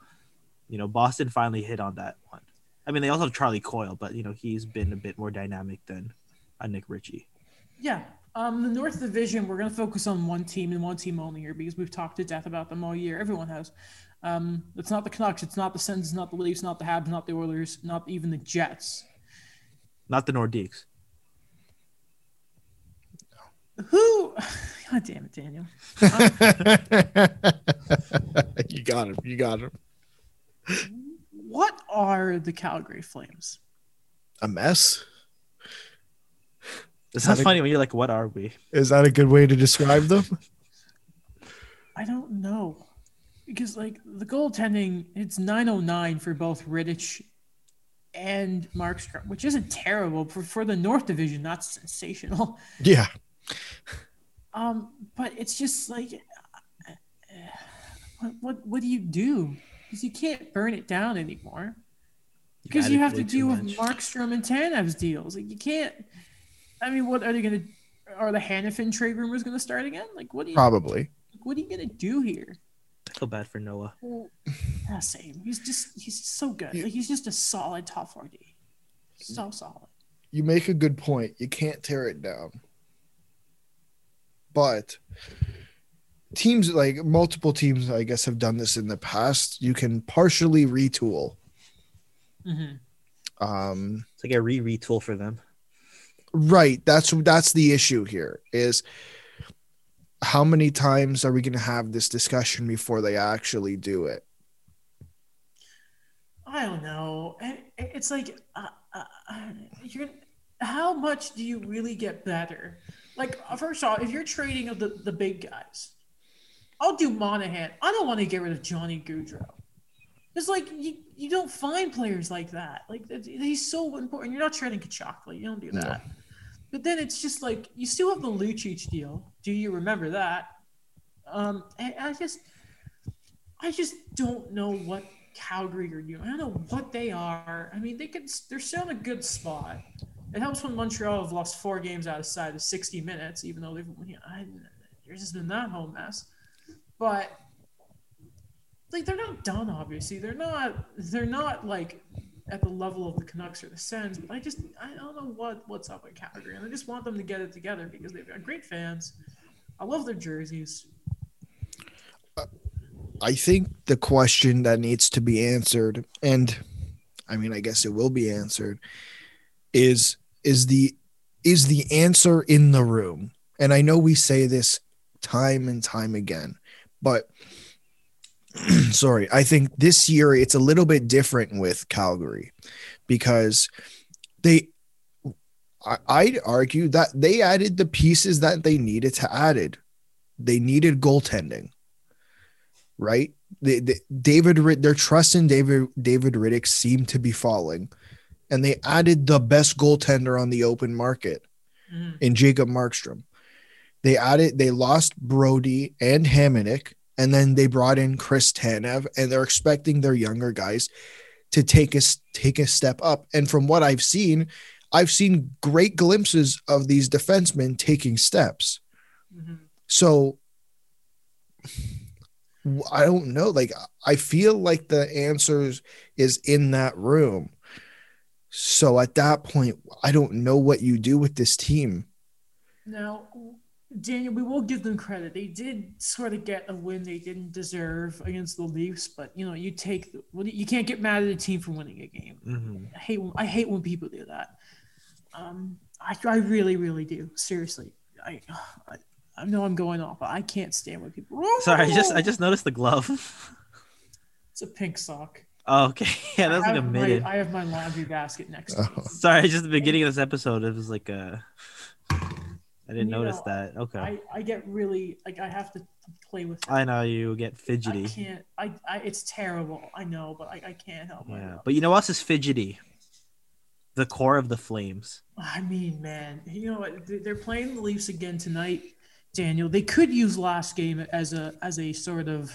you know, Boston finally hit on that one. I mean, they also have Charlie Coyle, but you know, he's been a bit more dynamic than a Nick Ritchie. Yeah. Um, the North Division, we're going to focus on one team and one team only here because we've talked to death about them all year. Everyone has. Um, it's not the Canucks, it's not the Sens, it's not the Leafs, not the Habs, not the Oilers, not even the Jets. Not the Nordiques. Who? God damn it, Daniel. you got him. You got him. What are the Calgary Flames? A mess. It Is sounds that a- funny when you're like, "What are we?" Is that a good way to describe them? I don't know. Because, like, the goaltending, it's 909 for both Rittich and Markstrom, which isn't terrible for, for the North Division. That's sensational. Yeah. Um, but it's just like, uh, what what what do you do? Because you can't burn it down anymore. Because you have to deal with Markstrom and Tanev's deals. Like you can't. I mean, what are they gonna? Are the Hanifin trade rumors gonna start again? Like, what do you? Probably. What are you gonna do here? I feel bad for Noah. Well, yeah, same. He's just he's so good. Like, he's just a solid top 4D. So solid. You make a good point. You can't tear it down. But teams like multiple teams, I guess, have done this in the past. You can partially retool. Mm-hmm. Um, It's like a re retool for them. right. That's that's the issue here. Is how many times are we going to have this discussion before they actually do it? I don't know. It's like, uh, uh, uh, you're. How much do you really get better? Like, uh, first off, if you're trading of the, the big guys, I'll do Monahan. I don't want to get rid of Johnny Gaudreau. It's like you, you don't find players like that. Like he's so important. You're not trading Tkachuk. Like you don't do No. that. But then it's just like you still have the Lucic deal. Do you remember that? Um, and I just, I just don't know what Calgary are doing. I don't know what they are. I mean, they could. They're still in a good spot. It helps when Montreal have lost four games outside of 60 minutes, even though they've. You know, I, there's just been that whole mess. But like, they're not done. Obviously, they're not. They're not like at the level of the Canucks or the Sens. But I just, I don't know what what's up with Calgary, and I just want them to get it together because they've got great fans. I love their jerseys. Uh, I think the question that needs to be answered, and I mean, I guess it will be answered, is is the is the answer in the room? And I know we say this time and time again, but sorry, I think this year it's a little bit different with Calgary because they I'd argue that they added the pieces that they needed to added. They needed goaltending right? The, the, David, their trust in David David Rittich seemed to be falling, and they added the best goaltender on the open market Mhm. in Jacob Markstrom. They added, they lost Brodie and Hamonic, and then they brought in Chris Tanev, and they're expecting their younger guys to take a take a step up. And from what I've seen, I've seen great glimpses of these defensemen taking steps. Mhm. So I don't know. Like I feel like the answers is in that room. So at that point, I don't know what you do with this team. Now, Daniel, we will give them credit. They did sort of get a win they didn't deserve against the Leafs, but you know, you take the, you can't get mad at a team for winning a game. Mm-hmm. I hate I hate when people do that. Um, I, I really really do. Seriously, I, I I know I'm going off, but I can't stand when people. Sorry, I just I just noticed the glove. It's a pink sock. oh, okay, yeah, that's like a have my- minute. I have my laundry basket next to me. Oh. Sorry, just the beginning of this episode. It was like a. I didn't You notice know, that. Okay, I, I get really like I have to play with. it. I know you get I fidgety. can't. I, I it's terrible. I know, but I, I can't help it. Yeah, but you know what else is fidgety? The core of the Flames. I mean, man, you know what? They- They're playing the Leafs again tonight, Daniel. They could use last game as a as a sort of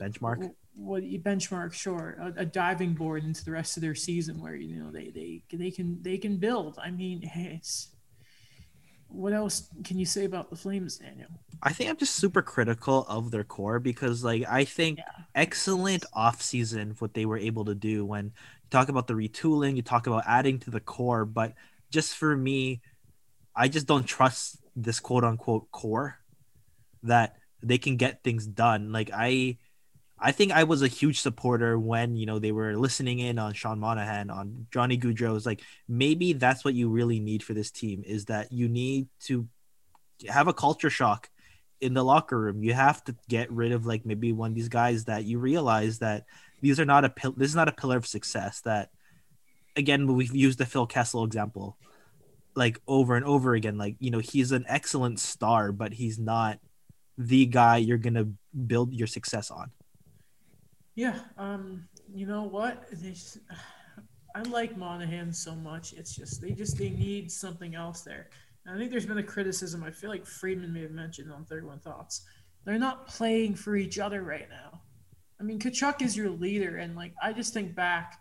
Benchmark. what you benchmark, sure, a, a diving board into the rest of their season, where you know they they they can they can build. I mean, it's what else can you say about the Flames, Daniel? I think I'm just super critical of their core because, like, I think Yeah. excellent offseason what they were able to do when you talk about the retooling, you talk about adding to the core, but just for me, I just don't trust this quote unquote core that they can get things done. Like I I think I was a huge supporter when you know they were listening in on Sean Monahan on Johnny Gaudreau. It's like maybe that's what you really need for this team is that you need to have a culture shock in the locker room. You have to get rid of like maybe one of these guys that you realize that these are not a pill. This is not a pillar of success. That again, we've used the Phil Kessel example like over and over again. Like you know, he's an excellent star, but he's not the guy you're gonna build your success on. Yeah, um, you know what? Just- I like Monahan so much. It's just they just they need something else there. And I think there's been a criticism. I feel like Friedman may have mentioned on 31 Thoughts. They're not playing for each other right now. I mean, Tkachuk is your leader, and like I just think back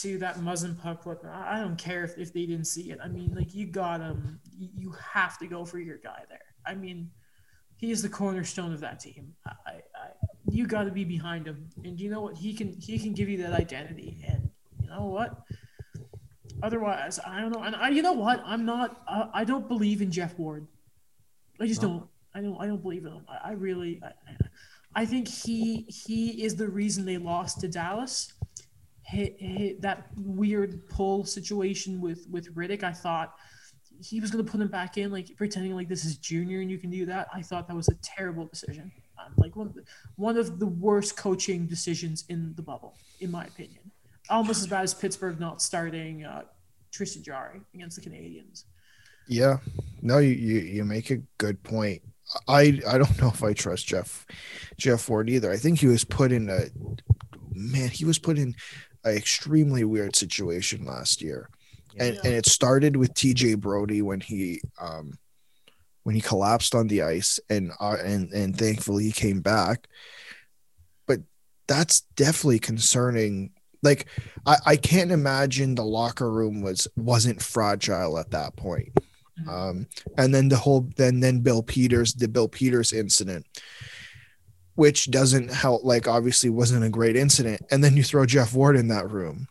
to that Muzzin puck. I don't care if, if they didn't see it. I mean, like you got him. You have to go for your guy there. I mean, he is the cornerstone of that team. I you got to be behind him, and you know what? He can he can give you that identity, and you know what? Otherwise, I don't know. And I, you know what? I'm not. I, I don't believe in Geoff Ward. I just don't. I don't. I don't believe in him. I, I really. I, I think he he is the reason they lost to Dallas. That weird pull situation with with Rittich. I thought he was going to put him back in, like pretending like this is junior and you can do that. I thought that was a terrible decision. Like one, one of the worst coaching decisions in the bubble, in my opinion. Almost as bad as Pittsburgh not starting uh, Tristan Jarry against the Canadiens. Yeah, no, you, you you make a good point. I I don't know if I trust Geoff Geoff Ward either. I think he was put in a man. He was put in an extremely weird situation last year, and Yeah. and it started with T.J. Brodie when he um when he collapsed on the ice, and uh, and and thankfully he came back. But that's definitely concerning. Like I, I can't imagine the locker room was wasn't fragile at that point. Mhm. Um, and then the whole then then Bill Peters, the Bill Peters incident, which doesn't help. Like obviously wasn't a great incident. And then you throw Geoff Ward in that room,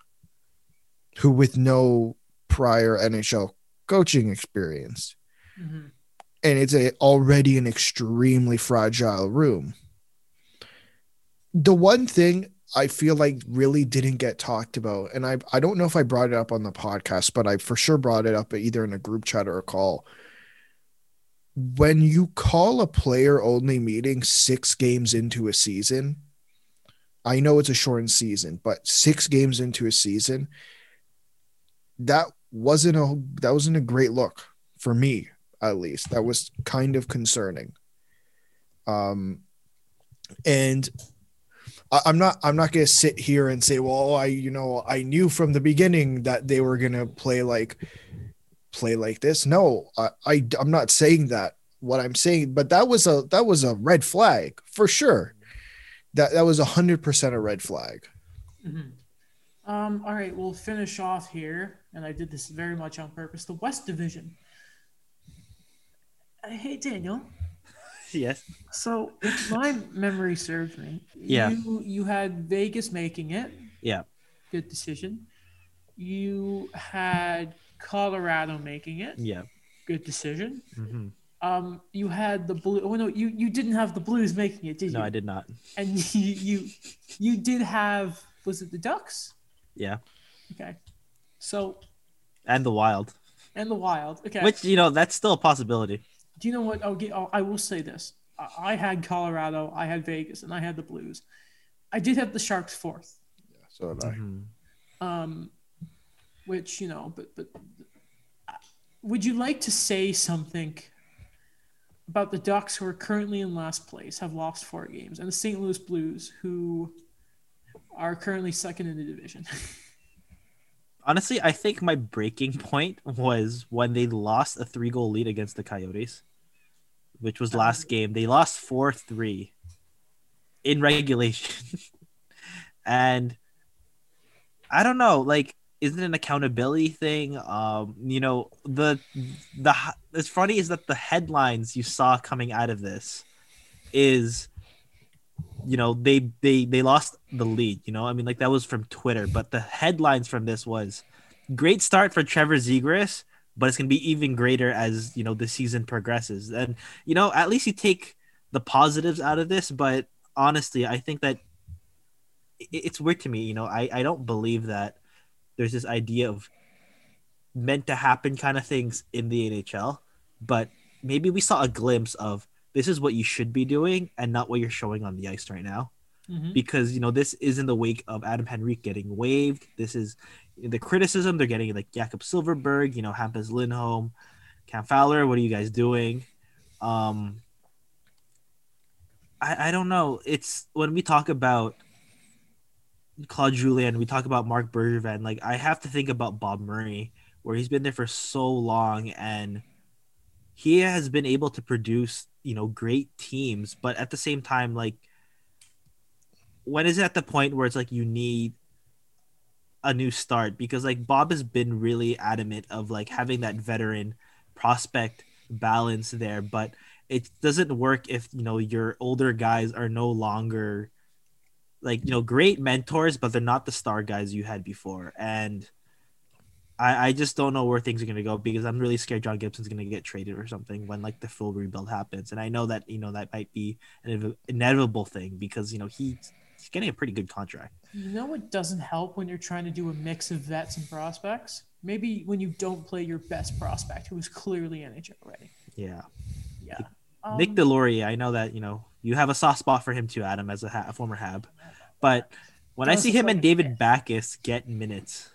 who with no prior NHL coaching experience, Mhm. And it's a already an extremely fragile room. The one thing I feel like really didn't get talked about, and I I don't know if I brought it up on the podcast, but I for sure brought it up either in a group chat or a call. When you call a player only meeting six games into a season, I know it's a shortened season, but six games into a season, that wasn't a that wasn't a great look for me at least. That was kind of concerning. Um, and I, I'm not I'm not gonna sit here and say, well, I you know I knew from the beginning that they were gonna play like play like this. No, I, I I'm not saying that. What I'm saying, but that was a that was a red flag for sure. That that was a hundred percent a red flag. Mhm. Um, all right, we'll finish off here, and I did this very much on purpose. The West Division. Hey Daniel. Yes. So if my memory serves me, Yeah. you you had Vegas making it. Yeah. Good decision. You had Colorado making it. Yeah. Good decision. hmm Um, you had the blue. Oh no, you you didn't have the Blues making it, did you? No, I did not. And you you you did have was it the Ducks? Yeah. Okay. So And the Wild, and the Wild. Okay. which you know that's still a possibility. Do you know what? I'll get, oh, I will say this. I I had Colorado, I had Vegas, and I had the Blues. I did have the Sharks fourth. Yeah, So did I. Mhm. Um, which you know, but but would you like to say something about the Ducks who are currently in last place, have lost four games, and the St. Louis Blues who are currently second in the division? Honestly, I think my breaking point was when they lost a three goal lead against the Coyotes, which was last game. They lost 4 3 in regulation. and I don't know, like, is it an accountability thing? Um, you know, the the it's funny is that the headlines you saw coming out of this is you know they they they lost the lead you know? I mean like that was from twitter but the headlines from this was great start for trevor zegras but it's going to be even greater as you know the season progresses. And you know at least you take the positives out of this but honestly i think that it's weird to me you know? I i don't believe that there's this idea of meant to happen kind of things in the nhl but maybe we saw a glimpse of this is what you should be doing and not what you're showing on the ice right now Mhm. because you know this is in the wake of Adam Henrique getting waived. This is the criticism they're getting like Jakob Silfverberg, you know, Hampus Lindholm, Cam Fowler. What are you guys doing? Um, I I don't know. It's when we talk about Claude Julien, we talk about Marc Bergevin. Like I have to think about Bob Murray, where he's been there for so long and he has been able to produce, you know, great teams, but at the same time, like when is it at the point where it's like you need a new start? Because like Bob has been really adamant of like having that veteran prospect balance there, but it doesn't work if you know your older guys are no longer like you know great mentors, but they're not the star guys you had before. And I, I just don't know where things are gonna go because I'm really scared John Gibson's gonna get traded or something when like the full rebuild happens. And I know that you know that might be an inevitable thing because you know he, he's getting a pretty good contract. You know what doesn't help when you're trying to do a mix of vets and prospects? Maybe when you don't play your best prospect, who is clearly NHL ready. Yeah. Yeah. Nick Um, Deslauriers, I know that you know you have a soft spot for him too, Adam, as a, ha- a former Hab. But when I see him and David. Backes get minutes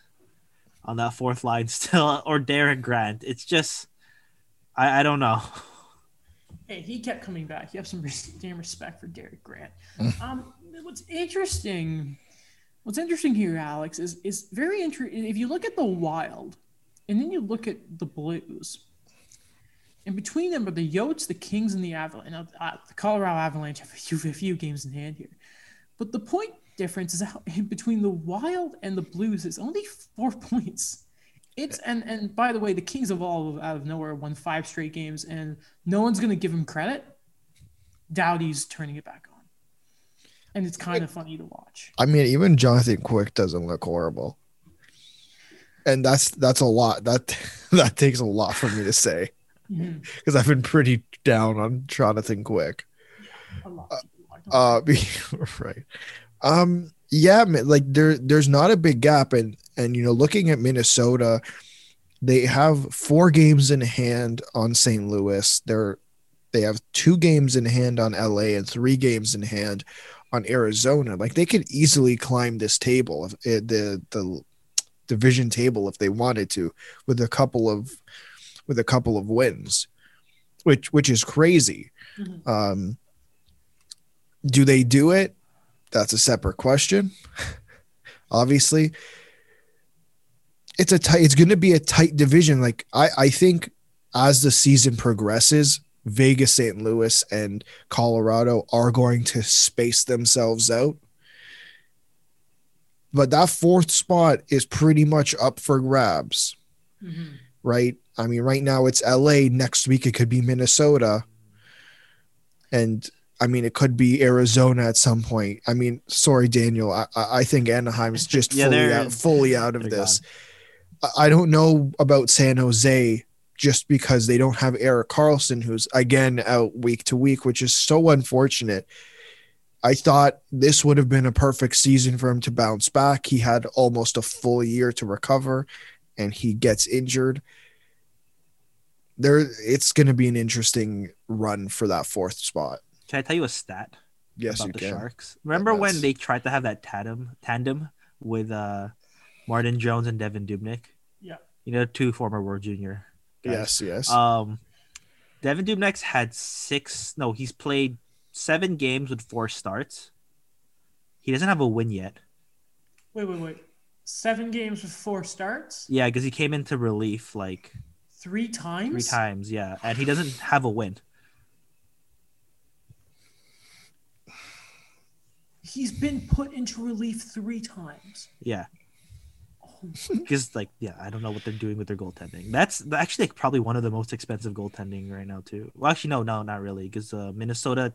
on that fourth line still, or Derek Grant, it's just I, I don't know. Hey, he kept coming back. You have some damn respect for Derek Grant. Mm. um, what's interesting, what's interesting here, Alex, is is very interesting. If you look at the Wild, and then you look at the Blues, and between them are the Yotes, the Kings, and the Avalanche. Now, uh, the Colorado Avalanche have a few, a few games in hand here, but the point difference is how, between the Wild and the Blues is only four points. It's and and by the way, the Kings of all out of nowhere won five straight games, and no one's gonna give him credit. Doughty's turning it back on, and it's kind of funny to watch. I mean, even Jonathan Quick doesn't look horrible, and that's that's a lot. That that takes a lot for me to say because I've been pretty down on Jonathan Quick. A lot. of people are. Uh, right. Um, yeah, like there, there's not a big gap, and and you know, looking at Minnesota, they have four games in hand on St. Louis. They're they have two games in hand on LA and three games in hand on Arizona. Like they could easily climb this table, if eh, the the division table, if they wanted to, with a couple of with a couple of wins, which which is crazy. Mhm. Um, do they do it? That's a separate question. Obviously, it's a tight. It's going to be a tight division. Like I, I think as the season progresses, Vegas, St. Louis, and Colorado are going to space themselves out. But that fourth spot is pretty much up for grabs, Mhm. right? I mean, right now it's LA. Next week it could be Minnesota. And I mean, it could be Arizona at some point. I mean, sorry, Daniel. I, I think Anaheim's just Yeah, fully out, fully out of this. I- I don't know about San Jose just because they don't have Erik Karlsson, who's again out week to week, which is so unfortunate. I thought this would have been a perfect season for him to bounce back. He had almost a full year to recover, and he gets injured. There, it's going to be an interesting run for that fourth spot. Can I tell you a stat Yes, about you the can. Sharks? Remember when they tried to have that tandem tandem with uh Martin Jones and Devan Dubnyk? Yeah. You know, two former World Junior. guys. Yes, yes. Um, Devan Dubnyk's had six. No, he's played seven games with four starts. He doesn't have a win yet. Wait, wait, wait. Seven games with four starts, Yeah, because he came into relief like three times. three times. Yeah, and he doesn't have a win. He's been put into relief three times. Yeah, Oh, because like yeah, I don't know what they're doing with their goaltending. That's actually like, probably one of the most expensive goaltending right now too. Well, actually, no, no, not really, because uh, Minnesota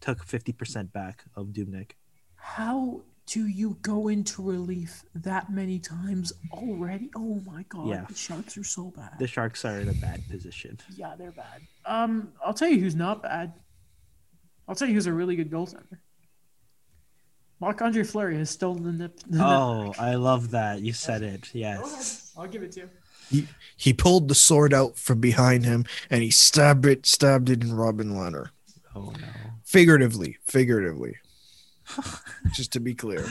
took fifty percent back of Dubnyk. how do you go into relief that many times already? Oh my god, Yeah. the Sharks are so bad. The Sharks are in a bad position. Yeah, they're bad. Um, I'll tell you who's not bad. I'll tell you who's a really good goaltender. Marc Andre Fleury has stolen the. the Oh, I love that you said it. Yes. I'll give it to you. he pulled the sword out from behind him and he stabbed it, stabbed it in Robin Lehner. Oh no. Figuratively, figuratively. just to be clear.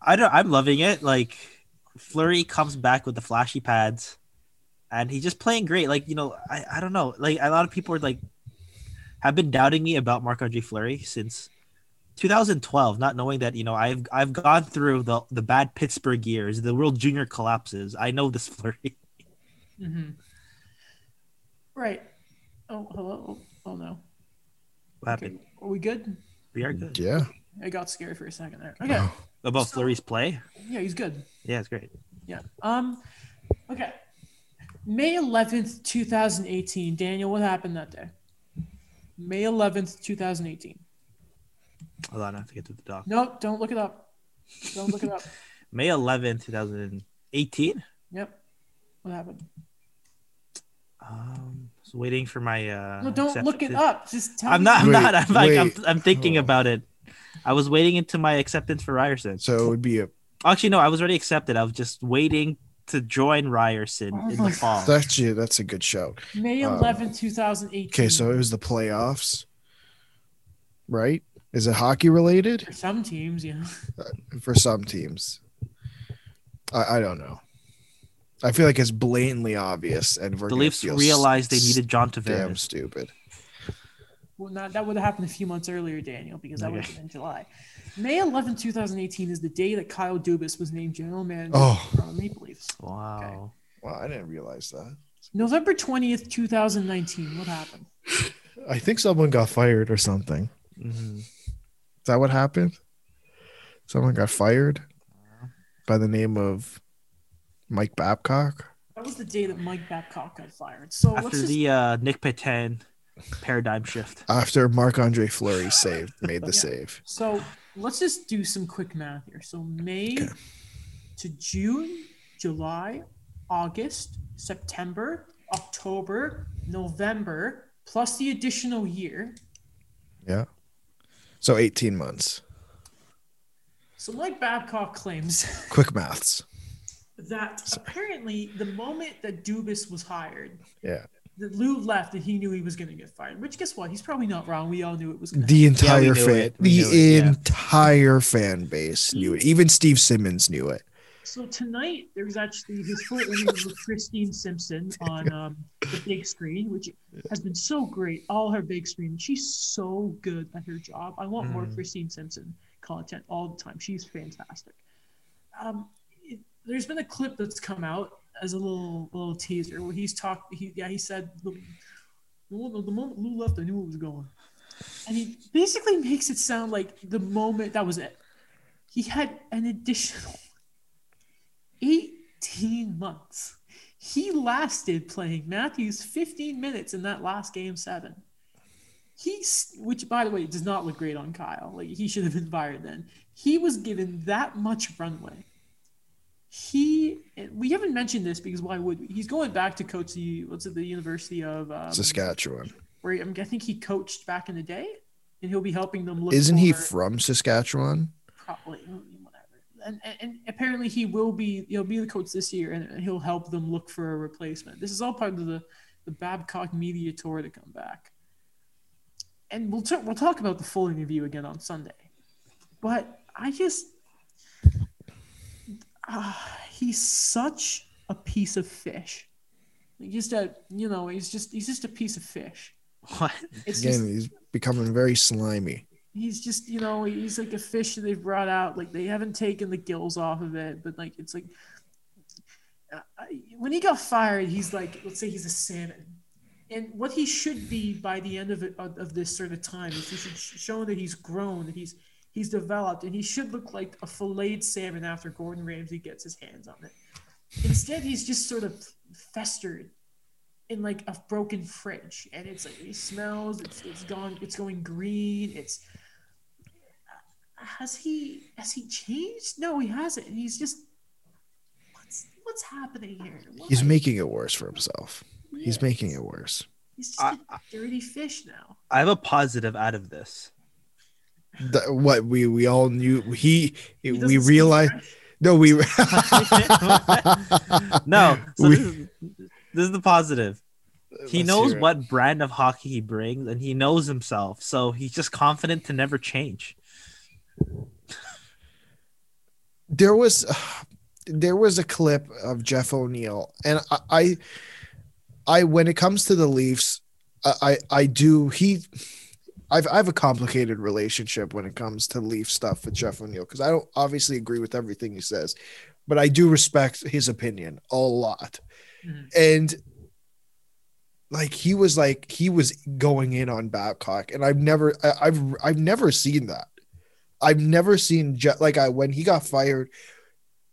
I don't. I'm loving it. Like Fleury comes back with the flashy pads, and he's just playing great. Like you know, I, I don't know. Like a lot of people are like have been doubting me about Marc Andre Fleury since 2012, not knowing that you know I've I've gone through the the bad Pittsburgh years, the World Junior collapses. I know this fleury. Mm-hmm. Right. Oh, hello. Oh, oh no. What Okay. happened? Are we good? We are good. Yeah. I got scared for a second there. Okay. Oh. About So- Fleury's play? Yeah, he's good. Yeah, it's great. Yeah. Um. Okay. May eleventh, two thousand eighteen. Daniel, what happened that day? May eleventh, two thousand eighteen. Hold on, I have to get to the doc. Nope. Don't look it up. Don't look it up. May 11, 2018. Yep. What happened? Um, was waiting for my. uh No, don't look it up. Just tell I'm me. not. I'm Wait, not. I'm like. I'm. I'm thinking Oh. about it. I was waiting into my acceptance for Ryerson. So it would be a Actually, no, I was already accepted. I was just waiting to join Ryerson Oh in the fall. that's you. That's a good shout. May Um, 11th, 2018. Okay, so it was the playoffs, right? Is it hockey related For some teams, yeah. for some teams? I, I don't know. I feel like it's blatantly obvious, and we're The Leafs realized they needed John Tavares. damn stupid. Well, not, that would have happened a few months earlier, Daniel, because that would Okay. have been in July. May 11, 2018 is the day that Kyle Dubas was named general manager Oh. for the Maple Leafs. Wow. Wow, I didn't realize that. November 20th, 2019. What happened? I think someone got fired or something. Mhm. Is that what happened? Someone got fired by the name of Mike Babcock. That was the day that Mike Babcock got fired. So let's After just, the uh, Nic Petan paradigm shift. After Marc Andre Fleury saved, made the Yeah. save. so let's just do some quick math here. So May Okay. to June, July, August, September, October, November, plus the additional year. Yeah. So 18 months. So Mike Babcock claims Quick maths. that apparently the moment that Dubas was hired, Yeah. that Lou left and he knew he was going to get fired. Which guess what? He's probably not wrong. We all knew it was going to. The Yeah, we entire knew fan, the knew it, yeah. entire fan base knew it. Even Steve Simmons knew it. So tonight there was actually his full interview with Christine Simpson on um, the big screen, which has been so great. All her big screen. She's so good at her job. I want more Mhm. Christine Simpson content all the time. She's fantastic. Um, it, there's been a clip that's come out as a little little teaser where he's talked. He yeah he said the, the the moment Lou left, I knew it was going, and he basically makes it sound like the moment that was it. He had an additional 18 months. He lasted playing Matthews 15 minutes in that last game seven. He's, which by the way, does not look great on Kyle. Like he should have been fired then. He was given that much runway. He, we haven't mentioned this because why would we? He's going back to coach the, what's it, the University of um, Saskatchewan. where I, mean, I think he coached back in the day, and he'll be helping them look. Isn't he from Saskatchewan? probably. And, and, and apparently he will be he'll be the coach this year and he'll help them look for a replacement. This is all part of the, the Babcock media tour to come back. And we'll talk we'll talk about the full interview again on Sunday. But I just ah, he's such a piece of fish. Like, Just a you know, he's just he's just a piece of fish. What? It's just Again, he's becoming very slimy. He's just you know he's like a fish that they've brought out like they haven't taken the gills off of it but like it's like when he got fired he's like let's say he's a salmon. And what he should be by the end of it of, of this sort of time is he should show that he's grown that he's he's developed and he should look like a filleted salmon after Gordon Ramsay gets his hands on it. Instead he's just sort of festered in like a broken fridge and it's like it smells it's, it's gone it's going green it's has he has he changed no he hasn't he's just what's what's happening here He's making it worse for himself. He's making it worse. he's just I- a dirty fish now I have a positive out of this. Th- what we we all knew he, He we doesn't realized no we No, so We- this, is, this is the positive. He knows what brand of hockey he brings, and he knows himself. So he's just confident to never change. There was there was a clip of Jeff O'Neill, and I, I, I when it comes to the Leafs, I, I, I do he, I've I have a complicated relationship when it comes to Leaf stuff with Jeff O'Neill because I don't obviously agree with everything he says, but I do respect his opinion a lot. Mhm. And like he was like he was going in on Babcock, and I've never I, I've I've never seen that. I've never seen Je- like I when he got fired,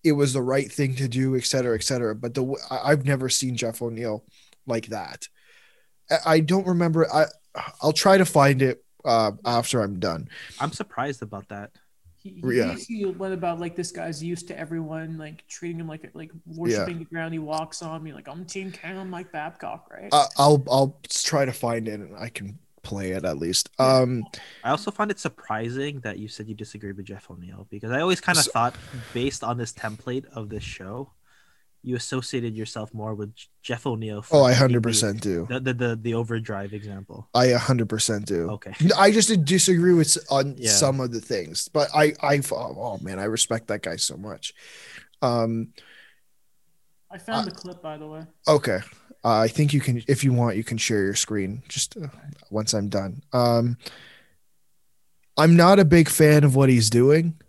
it was the right thing to do, et cetera, et cetera. But the w- I- I've never seen Jeff O'Neill like that. I- I don't remember. I I'll try to find it uh, after I'm done. I'm surprised about that. He, he Yeah. basically went about like this guy's used to everyone, like treating him like like worshiping the ground he walks on. Being like, I'm Team Cam, Mike Babcock, right? I, I'll I'll try to find it and I can play it at least. Um, I also found it surprising that you said you disagree with Jeff O'Neill because I always kind of So- thought, based on this template of this show, you associated yourself more with Jeff O'Neill. oh, I hundred percent do. The, the the the overdrive example. I hundred percent do. Okay. I just disagree with on Yeah. some of the things, but I I oh man, I respect that guy so much. Um, I found the clip, by the way. okay, uh, I think you can if you want, you can share your screen just uh, once I'm done. Um, I'm not a big fan of what he's doing.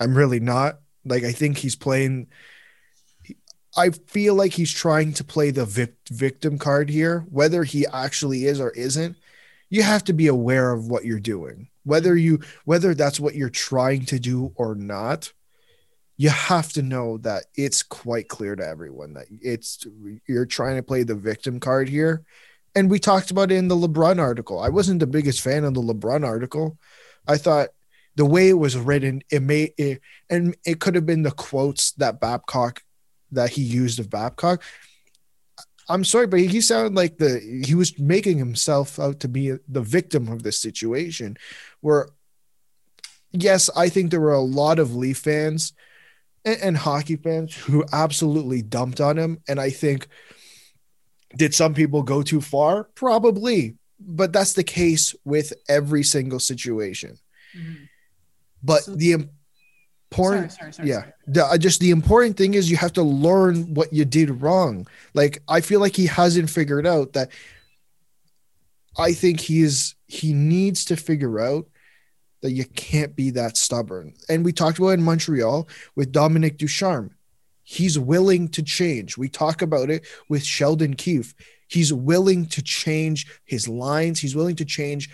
I'm really not. Like I think he's playing. I feel like he's trying to play the vic- victim card here, whether he actually is or isn't. You have to be aware of what you're doing, whether you whether that's what you're trying to do or not. You have to know that it's quite clear to everyone that it's you're trying to play the victim card here. And we talked about it in the LeBrun article. I wasn't the biggest fan of the LeBrun article. I thought the way it was written, it may it, and it could have been the quotes that Babcock that he used of Babcock. I'm sorry, but he sounded like the he was making himself out to be the victim of this situation. Where, yes, I think there were a lot of Leaf fans and, and hockey fans who absolutely dumped on him, and I think did some people go too far? Probably, but that's the case with every single situation. Mhm. But So- the important sorry, sorry, sorry. yeah the, uh, just the important thing is you have to learn what you did wrong like i feel like he hasn't figured out that i think he is he needs to figure out that you can't be that stubborn and we talked about it in montreal with dominique ducharme he's willing to change we talk about it with sheldon keefe he's willing to change his lines he's willing to change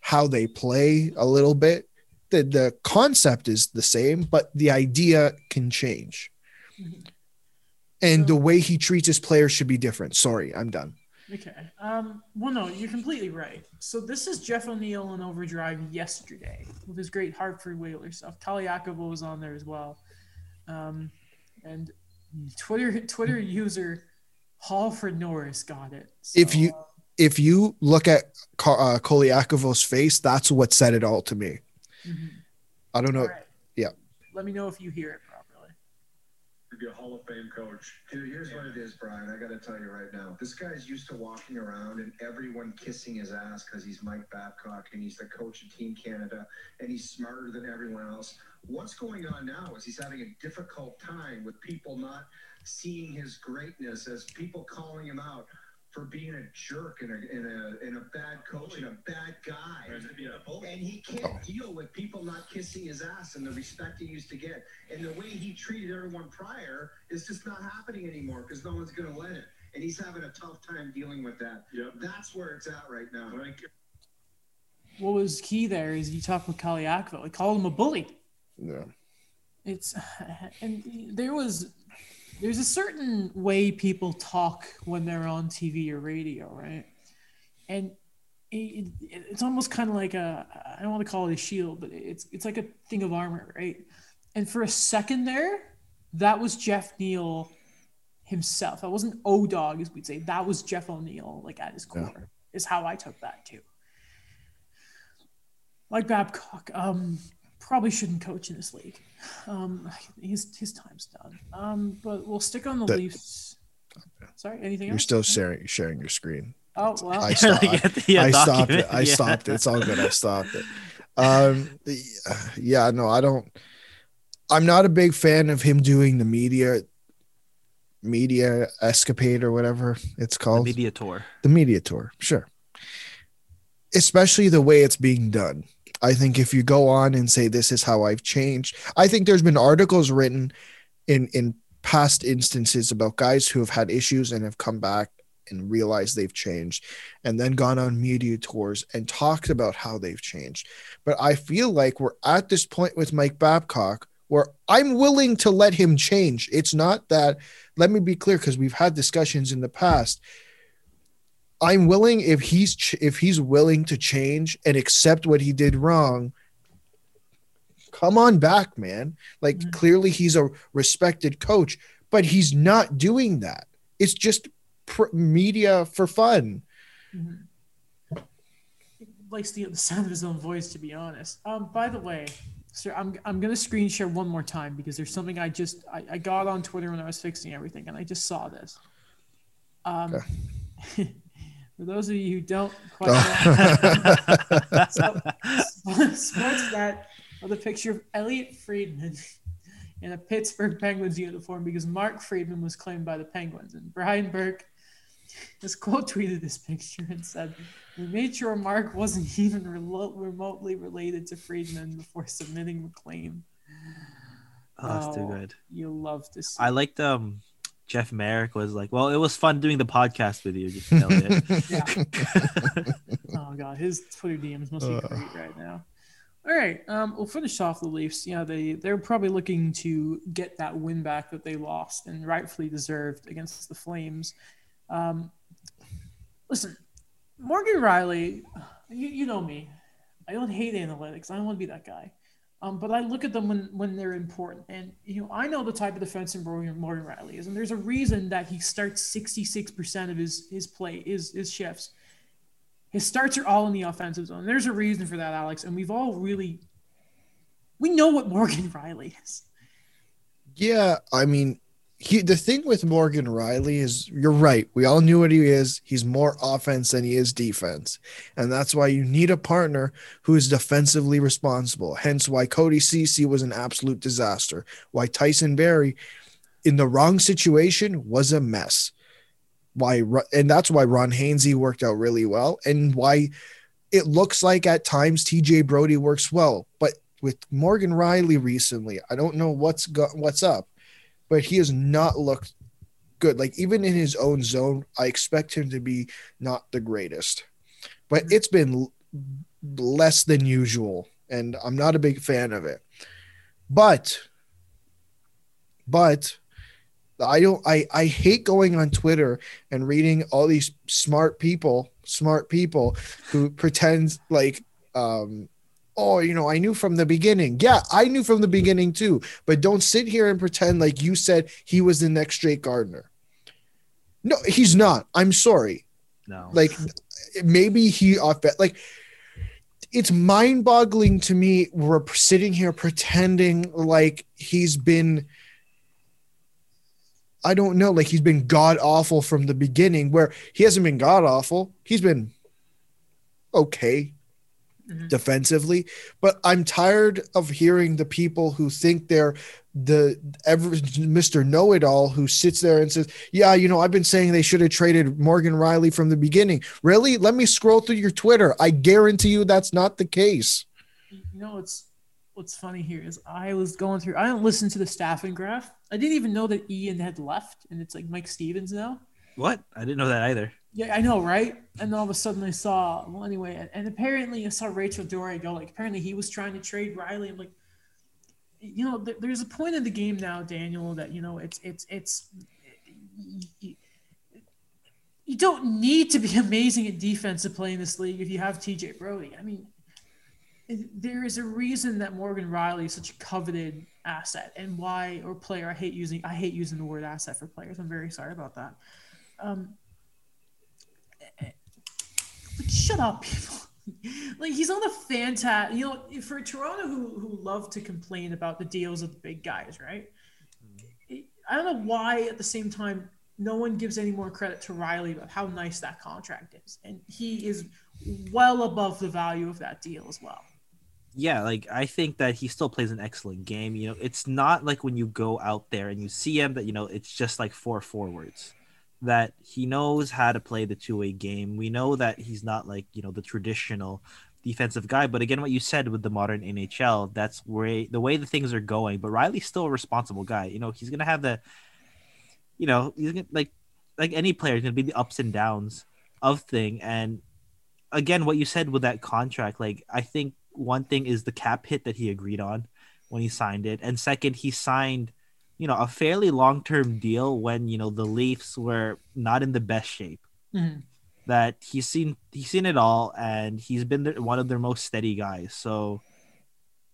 how they play a little bit the the concept is the same, but the idea can change. Mhm. And So- the way he treats his players should be different. Sorry, I'm done. Okay. Um, well, no, you're completely right. So this is Jeff O'Neill in Overdrive yesterday with his great Hartford Whaler stuff. Colaiacovo was on there as well. Um, and Twitter Twitter user Halford Norris got it. If you- If you look at uh, Colaiacovo's face, that's what said it all to me. mhm. I don't know. Right. yeah. Let me know if you hear it be a Hall of Fame coach. Dude, here's what it is, Brian. I got to tell you right now. This guy's used to walking around and everyone kissing his ass because he's Mike Babcock and he's the coach of Team Canada and he's smarter than everyone else. What's going on now is he's having a difficult time with people not seeing his greatness as people calling him out for being a jerk and a, and a, and a bad oh, coach and a bad guy. And he can't oh. deal with people not kissing his ass and the respect he used to get. And the way he treated everyone prior is just not happening anymore because no one's going to let it. And he's having a tough time dealing with that. Yep. That's where it's at right now. Like, What was key there is you talk with Colaiacovo. He called him a bully. Yeah. it's and there was there's a certain way people talk when they're on TV or radio, right? And it, it, it's almost kind of like a I don't want to call it a shield, but it's it's like a thing of armor, right? And for a second there, that was Jeff Neal himself. That wasn't O Dog, as we'd say. That was Jeff O'Neill, like at his Yeah. core, is how I took that too. Like Babcock, um, probably shouldn't coach in this league. Um, his his time's done. Um, but we'll stick on the That- Leafs. Sorry, anything You're else? still sharing sharing your screen. Oh well. I stopped. Like at the, uh, I stopped it. I yeah. stopped it. It's all good. I stopped it. Um, yeah, no, I don't. I'm not a big fan of him doing the media, media escapade or whatever it's called. The called. media tour. the media tour sure especially the way it's being done. I think if you go on and say this is how I've changed, I think there's been articles written in in past instances about guys who have had issues and have come back and realized they've changed and then gone on media tours and talked about how they've changed. But I feel like we're at this point with Mike Babcock where I'm willing to let him change. It's not that, let me be clear, because we've had discussions in the past. I'm willing if he's ch- if he's willing to change and accept what he did wrong. Come on back, man. Like Mhm. clearly he's a respected coach, but he's not doing that. It's just pr- media for fun. Mhm. Likes the, the sound of his own voice, to be honest. Um, by the way, sir, I'm, I'm gonna screen share one more time because there's something I just I, I got on Twitter when I was fixing everything, and I just saw this. Um, for those of you who don't quite know, so, Sportsnet with a picture of Elliotte Friedman in a Pittsburgh Penguins uniform because Mark Friedman was claimed by the Penguins. And Brian Burke has quote tweeted this picture and said, We made sure Mark wasn't even relo- remotely related to Friedman before submitting the claim. Oh, that's too Oh, good. You love to see. I liked um Jeff Marek was like, well, it was fun doing the podcast with you, just Elliotte. Oh god, his Twitter DMs must be Uh. great right now. All right, um, we'll finish off the Leafs. Yeah, they they're probably looking to get that win back that they lost and rightfully deserved against the Flames. Um, listen, Morgan Rielly, you, you know me. I don't hate analytics. I don't want to be that guy. Um, but I look at them when, when they're important. And, you know, I know the type of defensive Morgan, Morgan Rielly is. And there's a reason that he starts 66% of his, his play, his, his shifts. His starts are all in the offensive zone. There's a reason for that, Alex. And we've all really, we know what Morgan Rielly is. Yeah, I mean, he the thing with Morgan Rielly is you're right. We all knew what he is. He's more offense than he is defense. And that's why you need a partner who is defensively responsible. Hence why Cody Ceci was an absolute disaster. Why Tyson Barrie in the wrong situation was a mess. Why and that's why Ron Hainsey worked out really well and why it looks like at times TJ Brodie works well. But with Morgan Rielly recently, I don't know what's got what's up but he has not looked good. Like even in his own zone, I expect him to be not the greatest. But it's been l- less than usual, and I'm not a big fan of it. But, but I don't. I I hate going on Twitter and reading all these smart people, smart people who pretend like um oh, you know, I knew from the beginning. Yeah, I knew from the beginning too. But don't sit here and pretend like you said he was the next Jake Gardiner. No, he's not. I'm sorry. No. Like maybe he off bet. Like it's mind-boggling to me. We're sitting here pretending like he's been. I don't know, like he's been god awful from the beginning, where he hasn't been god awful. He's been okay Mhm. defensively, but I'm tired of hearing the people who think they're the ever Mr. Know It All who sits there and says, "Yeah, you know, I've been saying they should have traded Morgan Rielly from the beginning." Really? Let me scroll through your Twitter. I guarantee you that's not the case. You know what's what's funny here is I was going through. I don't listen to the staffing graph. I didn't even know that Ian had left, and it's like Mike Stevens now. what? I didn't know that either. Yeah, I know, right? And all of a sudden I saw. Well, anyway, and, apparently I saw Rachel Doerrie go like. Apparently he was trying to trade Rielly. I'm like, you know, th- there's a point in the game now, Daniel, that you know it's it's it's. You, you don't need to be amazing at defense to play in this league if you have TJ Brodie. I mean, there is a reason that Morgan Rielly is such a coveted asset, and why or player. I hate using I hate using the word asset for players. I'm very sorry about that. Um, shut up, people. like he's on a fantastic. You know, for Toronto, who who love to complain about the deals of the big guys, right? I don't know why at the same time no one gives any more credit to Rielly about how nice that contract is, and he is well above the value of that deal as well. Yeah, like I think that he still plays an excellent game. You know, it's not like when you go out there and you see him that you know it's just like four forwards. That he knows how to play the two-way game. We know that he's not like, you know, the traditional defensive guy, but again what you said with the modern NHL, that's where the way the things are going, but Rielly's still a responsible guy. You know, he's going to have the you know, he's going to like like any player is going to be the ups and downs of thing and again what you said with that contract, like I think one thing is the cap hit that he agreed on when he signed it, and second, he signed, you know, a fairly long term deal when you know the Leafs were not in the best shape. Mhm. That he's seen he's seen it all, and he's been the, one of their most steady guys. So,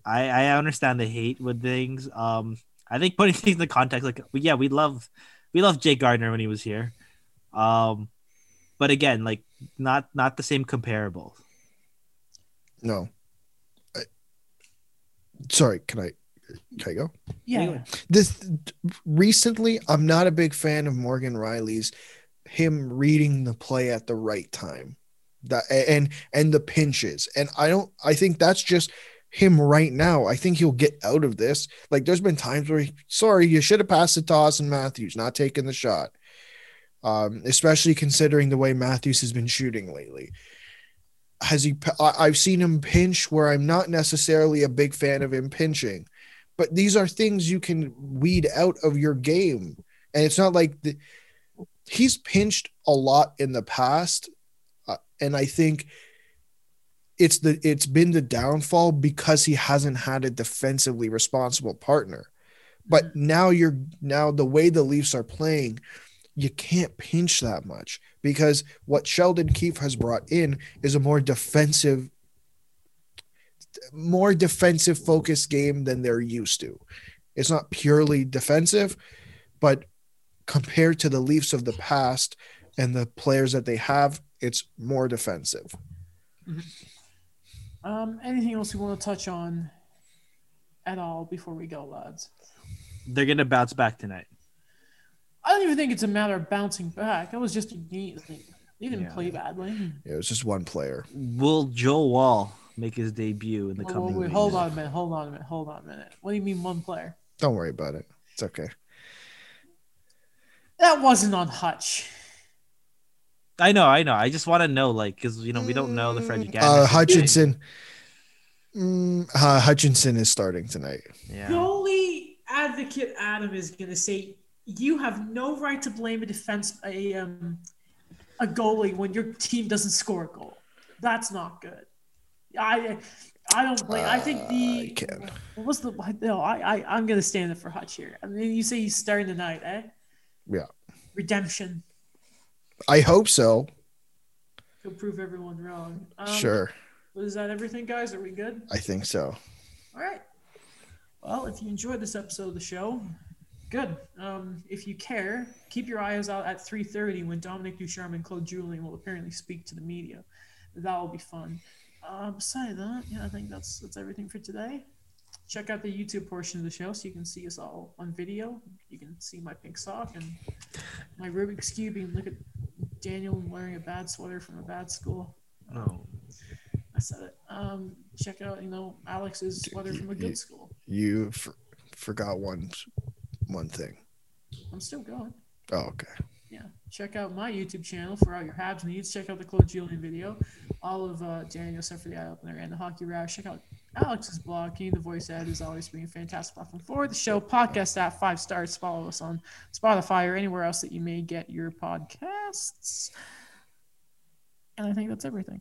I I understand the hate with things. Um, I think putting things in the context, like yeah, we love we love Jake Gardiner when he was here. Um, but again, like not not the same comparable. No. I, sorry, can I can I go? Yeah. Anyway. This recently, I'm not a big fan of Morgan Rielly's him reading the play at the right time. That and and the pinches. And I don't I think that's just him right now. I think he'll get out of this. Like there's been times where he, sorry, you should have passed it to Auston Matthews, not taking the shot. Um, especially considering the way Matthews has been shooting lately. Has he? I've seen him pinch where I'm not necessarily a big fan of him pinching, but these are things you can weed out of your game, and it's not like the, he's pinched a lot in the past, uh, and I think it's the it's been the downfall because he hasn't had a defensively responsible partner. But now you're now the way the Leafs are playing, you can't pinch that much because what Sheldon Keefe has brought in is a more defensive more defensive focused game than they're used to. It's not purely defensive, but compared to the Leafs of the past and the players that they have, it's more defensive. Um, anything else you want to touch on at all before we go, lads? They're gonna bounce back tonight. I don't even think it's a matter of bouncing back. It was just a game. He didn't Yeah. play badly. Yeah, It was just one player. Will Joe Woll make his debut in the Whoa, whoa, coming wait, hold on a minute. Hold on a minute. Hold on a minute. What do you mean one player? Don't worry about it. It's okay. That wasn't on Hutch. I know, I know. I just want to know, like, because you know we don't know the Frederik. Uh, Hutchinson. Mm, uh, Hutchinson is starting tonight. Yeah. Goalie advocate Adam is going to say you have no right to blame a defense a um a goalie when your team doesn't score a goal. That's not good. I I don't blame. I think Uh, the I can. what was the no. I I I'm going to stand up for Hutch here. I mean, you say he's starting tonight, eh? Yeah. Redemption. I hope so. He'll prove everyone wrong. Um, sure. Is that everything, guys? Are we good? I think so. All right. Well, if you enjoyed this episode of the show, good. Um, if you care, keep your eyes out at 3:30 when Dominique Ducharme and Claude Julien will apparently speak to the media. That will be fun. Uh, beside that, yeah, I think that's that's everything for today. Check out the YouTube portion of the show so you can see us all on video. You can see my pink sock and my Rubik's cube. You can look at Daniel wearing a bad sweater from a bad school. Oh. I said it. Um, check out, you know, Alex's sweater from a you- good school. You f- forgot one one thing. I'm still going. Oh, okay. Yeah. Check out my YouTube channel for all your Habs needs. Check out the Claude Julien video. All of uh, Daniel except for the eye opener and the hockey rash. Check out Alex's blog. King the Voice Ed is always being a fantastic platform for the show. Podcast at five stars. Follow us on Spotify or anywhere else that you may get your podcasts. And I think that's everything.